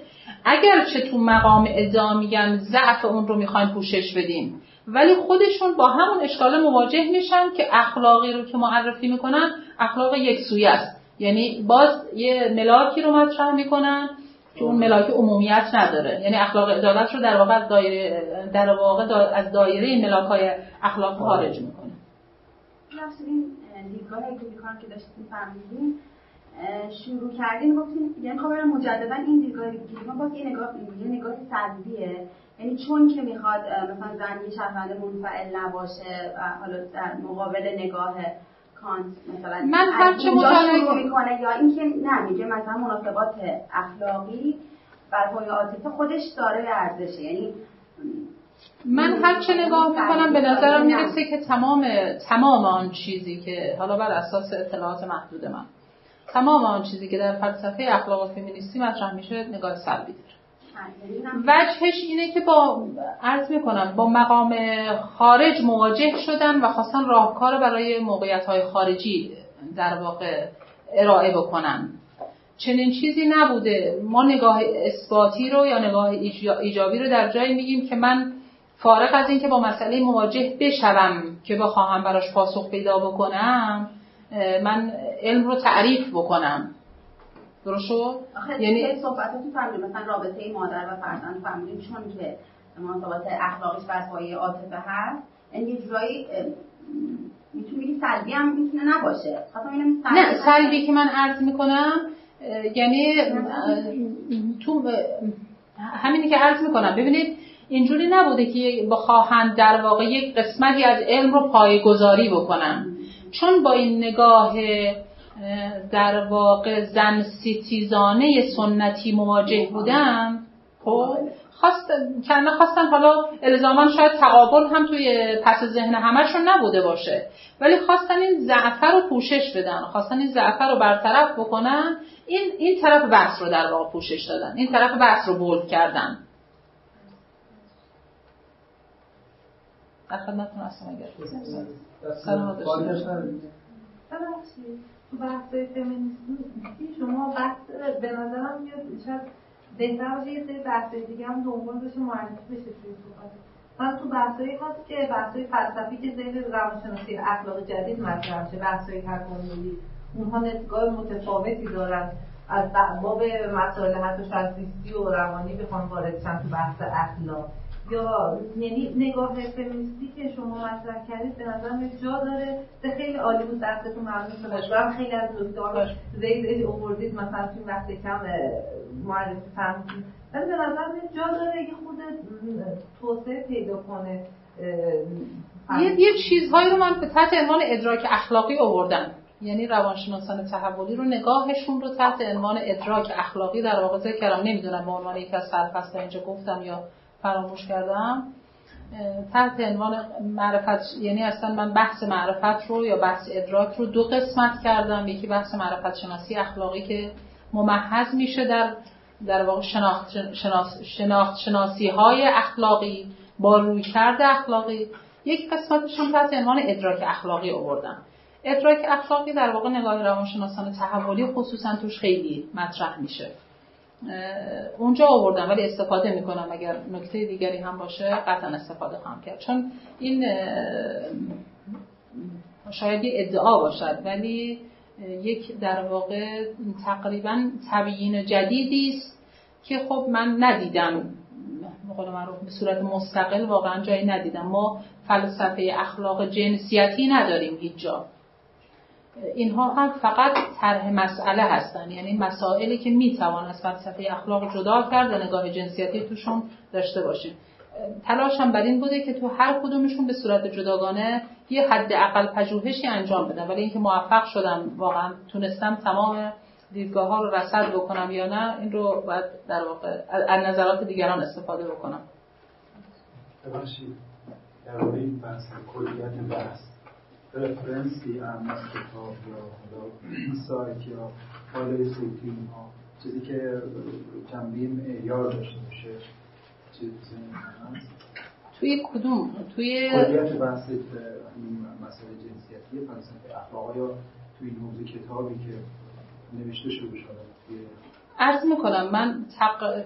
B: اگر چه تو مقام ادعا میگن ضعف اون رو می‌خوایم پوشش بدیم ولی خودشون با همون اشکال مواجه میشن که اخلاقی رو که معرفی می‌کنن اخلاق یکسویه است. یعنی باز یه ملاکی رو مطرح می‌کنن که اون ملاک عمومیت نداره. یعنی اخلاق عدالت رو در واقع از دایره در واقع از دایره ملاک های اخلاق خارج می‌کنه.
E: این دیدگاه که داشتیم فهمیدیم شروع کردیم گفتیم یعنی خب مجددا این دیدگاه ما باز یه نگاه یه نگاه سلبیه. یعنی چون که می‌خواد مثلا زن یه شهروند منفعل نباشه و حالا در مقابل نگاه کانت مثلا
B: من هر چه
E: می‌کنه یا اینکه نه میگه مثلا مناسبات اخلاقی بر پایه عاطفه خودش داره ارزشه. یعنی
B: من هر چه نگاه می‌کنم به نظرم می‌رسه که تمام تمام آن چیزی که حالا بر اساس اطلاعات محدود من. تمام آن چیزی که در فلسفه اخلاق فمینیستی مطرح میشه نگاه سلبی داره. وجهش اینه که با عرض می‌کنم با مقام خارج مواجه شدن و خواستن راهکار برای موقعیت های خارجی در واقع ارائه بکنن. چنین چیزی نبوده. ما نگاه اثباتی رو یا نگاه ایجابی رو در جایی میگیم که من فارغ از اینکه با مسئله مواجه بشوم که بخواهم براش پاسخ پیدا بکنم من علم رو تعریف بکنم. درست شد؟
E: یعنی صحبتاتون فهمیدیم. مثلا رابطه مادر و فرزند فهمیدیم. چون که مناسبات اخلاقیش بر پایه عاطفه هست. یعنی یه جورایی می‌تونی سلبی هم می‌تونه نباشه.
B: نه سلبی که من عرض می‌کنم یعنی تو همینی که عرض می‌کنم. ببینید اینجوری نبوده که بخواهند در واقع یک قسمتی از علم رو پایگذاری بکنن. چون با این نگاه در واقع زن سیتیزانه سنتی مواجه بودن خب خواست کنه خواستن حالا الزاما شاید تقابل هم توی پس ذهن همشون نبوده باشه. ولی خواستن این ضعفه رو پوشش بدن خواستن این ضعفه رو برطرف بکنن این این طرف بحث رو در واقع پوشش دادن این طرف بحث رو بولد کردن. در خدمتتون هستم اگر سلام
C: تو بحث فمینیستی شما بحث به نظرم میاد شاید بهتر باشه یه سری بحث دیگه هم دنبال بشه معرفی بشه توی صحبت. من تو بحثایی هست که بحثای فلسفی که زیر روانشناسی اخلاق جدید مطرح میشه بحثای تکاملی. اونها نگاه متفاوتی دارن از باب مسائل حتی شخصیستی و روانی بخوان وارد شن تو بحث اخلاق. یا یعنی نگاه فمینیستی که شما مطرح کردید به نظر جا داره. به خیلی عالی بود دستتون ممنون شما خیلی از نکته زید اووردید. مثلا توی وقت کم معرفی فرمودید ولی به نظر جا داره که خود توسعه پیدا کنه
B: یه, یه چیزهایی رو من به تحت عنوان ادراک اخلاقی آوردم. یعنی روانشناسان تحولی رو نگاهشون رو تحت عنوان ادراک اخلاقی در واقع ذکر کردم. نمی‌دونم به عنوان یکی از سرفصل اینجا گفتم یا فراموش کردم تحت عنوان معرفت یعنی اصلا من بحث معرفت رو یا بحث ادراک رو دو قسمت کردم. یکی بحث معرفت شناسی اخلاقی که ممحض میشه در در واقع شناخت, شناس، شناخت شناسی های اخلاقی با روی کرده اخلاقی. یک قسمتش هم تحت عنوان ادراک اخلاقی آوردم. ادراک اخلاقی در واقع نگاه روانشناسان تحولی خصوصا توش خیلی مطرح میشه. اونجا آوردم ولی استفاده می‌کنم اگر نکته دیگری هم باشه قطعا استفاده خواهم کرد. چون این شاید یه ادعا باشد ولی یک در واقع تقریبا تبیین جدیدی است که خب من ندیدم. بقول معروف به صورت مستقل واقعا جایی ندیدم. ما فلسفه اخلاق جنسیتی نداریم هیچ جا. اینها هم فقط طرح مسئله هستن. یعنی مسائلی که می‌توان از فلسفه اخلاق جدا کرد و نگاه جنسیتی توشون داشته باشیم تلاشم بر این بوده که تو هر کدومشون به صورت جداگانه یه حد اقل پژوهشی انجام بدم ولی اینکه موفق شدم واقعا تونستم تمام دیدگاه ها رو رصد بکنم یا نه این رو باید در واقع از نظرات دیگران استفاده بکنم.
F: ببخشید. در این بحث کلیت بحث. رفرنسی هم از کتاب یا سایت یا فایل صوتی ها چیزی که جنبه معیار داشته باشه چیزی هست
B: توی کدوم؟ توی
F: کلیت بحث مسئله جنسیتی فلسفه اخلاق یا توی این موضوع کتابی که نوشته شده شده
B: عرض می‌کنم من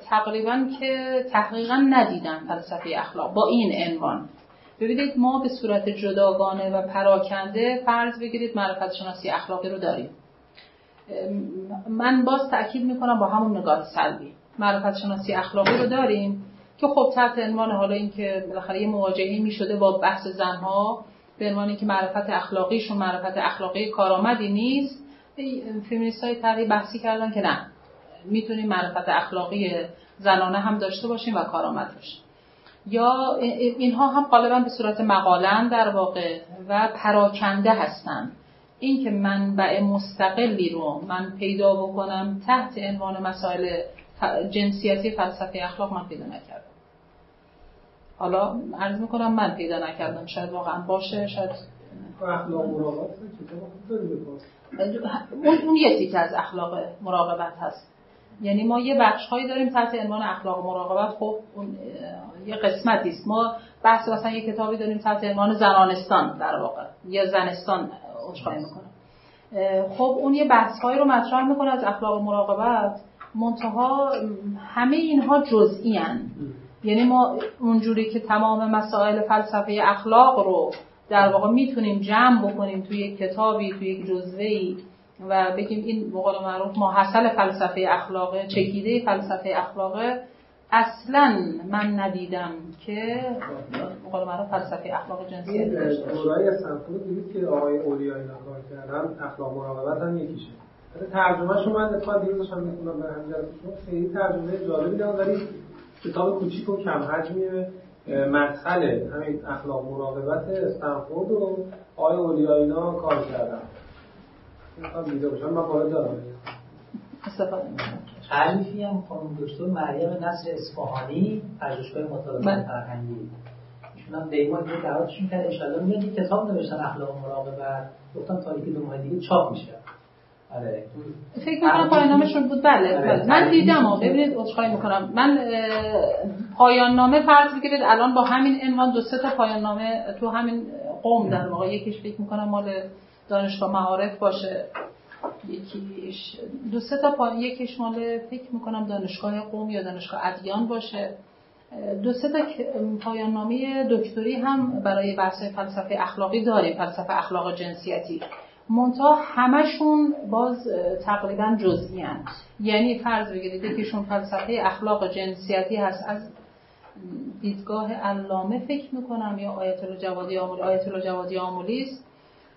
B: تقریبا که تحقیقا ندیدم فلسفه اخلاق با این عنوان. ببینید ما به صورت جداگانه و پراکنده فرض بگیرید معرفت شناسی اخلاقی رو داریم. من باز تاکید می‌کنم با همون نگاه سلبی. معرفت شناسی اخلاقی رو داریم که خب تحت عنوان حالا اینکه بالاخره یه مواجهه می‌شده با بحث زنها به عنوان که معرفت اخلاقیشون معرفت اخلاقی کارآمدی نیست فیمینیست های تقریبا بحثی کردن که نه. می‌تونیم معرفت اخلاقی زنانه هم داشته باشیم و کارآمد باشیم. یا اینها هم غالبا به صورت مقالن در واقع و پراکنده هستند. این که منبع مستقلی رو من پیدا بکنم تحت عنوان مسائل جنسیتی فلسفه اخلاق من پیدا نکردم. حالا عرض می‌کنم من پیدا نکردم. شاید واقعا باشه شاید
D: اخلاق مراقبت
B: اون یه از اخلاق مراقبت هست. یعنی ما یه بخش هایی داریم تحت عنوان اخلاق مراقبت. خب اون یه قسمتی است. ما بحث مثلا یه کتابی داریم تحت عنوان زنانستان در واقع. یا زنستان عذرخواهی می‌کنم. خب اون یه بحث هایی رو مطرح می‌کنه از اخلاق مراقبت. منتها همه اینها جزئی هن. یعنی ما اونجوری که تمام مسائل فلسفه اخلاق رو در واقع می‌تونیم جمع بکنیم توی یک کتابی توی یک جزوه و بگیم این به قول معروف ماحصل فلسفه اخلاقه چکیده فلسفه اخلاقه. اصلا من ندیدم که به قول معروف فلسفه اخلاق جنسی
D: داشته باشه. از دیدید که آقای اولیایی نکار کردن اخلاق مراقبت هم یکیشه. ترجمه شما من اتفاق دیروزش هم می‌خونم به همین خیلی ترجمه جالبی دارم ولی کتاب کوچیک و کم حجمیه مدخل همین اخلاق مراقبت استنفورد و آقای اولیایینا کار کردن. دیده باشم باید دارم.
B: استفاده
G: تعریفی هم خانم دکتر مریم نصر اصفهانی پژوهشگاه مطالعات بله. فرهنگی. ایشون هم دیوان یه دعوتشون کرد. ان میاد یه کتاب نوشتن اخلاق مراقبت. گفتم تاریخی دو ماه دیگه چاپ میشه.
B: آره. فکر می‌کنم پایان نامشون بود. بله, آره. بله. من دیدم. ها ببینید عذرخواهی می‌کنم. من پایان نامه فرض بگیرید. الان با همین عنوان دو سه تا پایان نامه تو همین قوم در واقع. یکیش فکر می‌کنم مال دانشگاه معارف باشه. یکیش دو سه تا پایان یکیش مال فکر می‌کنم دانشگاه قوم یا دانشگاه ادیان باشه. دو سه تا پایان نامه دکتری هم برای بحث فلسفه اخلاقی داریم فلسفه اخلاق جنسیتی. منتها همشون باز تقریبا جزئی یعنی فرض بگیرید یکیشون فلسفه اخلاق جنسیتی هست. از دیدگاه علامه فکر می‌کنم یا آیت الله جوادی آمولی آیت الله جوادی آمولی است.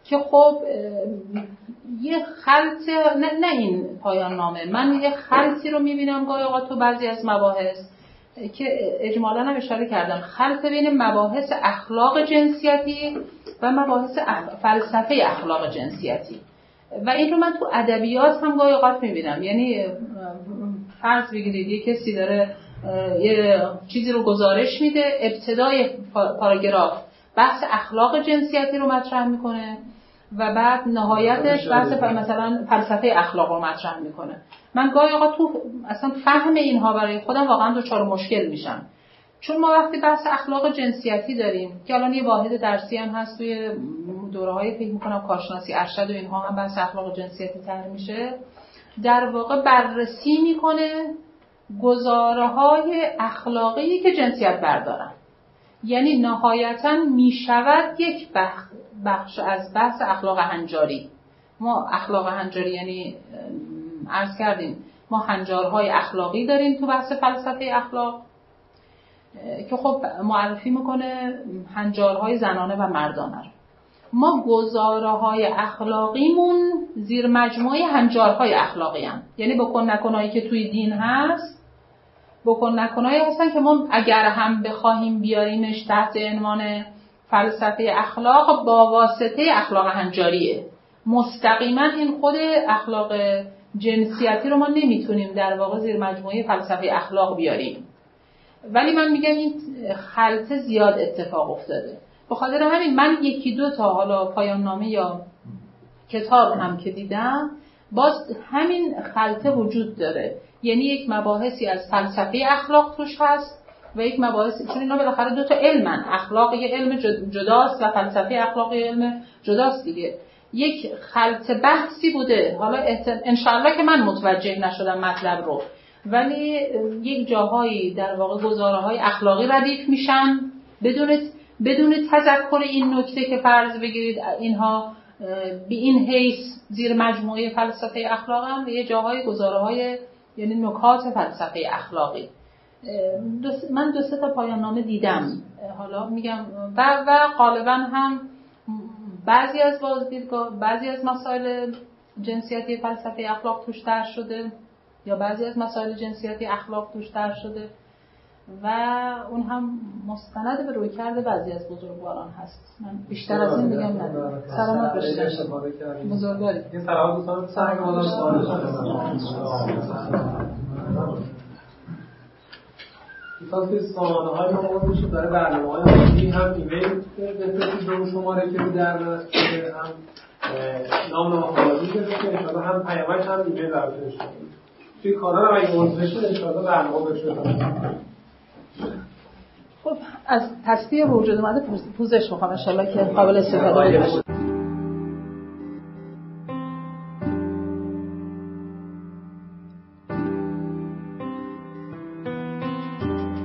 B: که خب یه خلط نه, نه این پایان نامه. من یه خلطی رو می‌بینم گاهی اوقات تو بعضی از مباحث که اجمالا هم اشاره کردم. خلط بین مباحث اخلاق جنسیتی و مباحث فلسفه اخلاق جنسیتی. و این رو من تو ادبیات هم گاهی اوقات می‌بینم. یعنی فرض بگیرید یه کسی داره یه چیزی رو گزارش میده ابتدای پاراگراف. بحث اخلاق جنسیتی رو مطرح می‌کنه. و بعد نهایتش بحث مثلا فلسفه اخلاق رو مطرح می‌کنه. من گاهی آقا تو اصلا فهم اینها برای خودم واقعا دچار مشکل میشم. چون ما وقتی بحث اخلاق جنسیتی داریم که الان یه واحد درسی هم هست توی دوره های فکر می‌کنم کارشناسی ارشد و اینها هم بحث اخلاق جنسیتی تر میشه در واقع بررسی می‌کنه گزاره های اخلاقی که جنسیت بردارن. یعنی نهایتا می‌شود یک بخش از بحث اخلاق هنجاری ما اخلاق هنجاری یعنی عرض کردیم ما هنجارهای اخلاقی داریم تو بحث فلسفه اخلاق که خب معرفی می‌کنه هنجارهای زنانه و مردانه رو ما گزاره های اخلاقیمون زیر مجموعه هنجارهای اخلاقی هم. یعنی بکن نکنایی که توی دین هست بکن نکنایی هستن که ما اگر هم بخواهیم بیاریمش تحت عنوان فلسفه اخلاق با واسطه اخلاق هنجاریه. مستقیما این خود اخلاق جنسیتی رو ما نمی‌تونیم در واقع زیر مجموعه فلسفه اخلاق بیاریم. ولی من میگم این خلطه زیاد اتفاق افتاده. به خاطر همین من یکی دو تا حالا پایان نامه یا کتاب هم که دیدم باز همین خلطه وجود داره. یعنی یک مباحثی از فلسفه اخلاق توش هست و یک مباحث چون اینا بالاخره دو تا علمن. اخلاق یه علم جداست و فلسفه اخلاق یه علم جداست دیگه. یک خلط بحثی بوده. حالا انشالله که من متوجه نشدم مطلب رو. ولی یک جاهایی در واقع گزاره های اخلاقی ردیف میشن. بدون بدون تذکر این نکته که فرض بگیرید اینها به این حیث زیر مجموعه فلسفه اخلاق هم یه جاهای گزاره های یعنی نکات فلسفه اخلاقی. من دو سه تا پایان نامه دیدم حالا میگم و و غالبا هم بعضی از بازدیدگاه بعضی از مسائل جنسیتی فلسفه اخلاق توش در شده یا بعضی از مسائل جنسیتی اخلاق توش در شده و اون هم مستند به روی کرده بعضی از بزرگواران هست. من بیشتر از این میگم ندارم سلامت باشید. بزرگواری این سلامت دوستان
D: که سامانه های ما باید شد برای برنامه های هم ایمیل بفرستید به اون شماره که در دست هم نام نام خواهدی که انشاءالله هم پیامک هم ایمیل براتون توی کانال هم اگه منتظر شد انشاءالله برنامه بهش
B: خب از تصدیه وجود اومده پوزش می‌خوام انشاءالله که قابل استفاده باشه.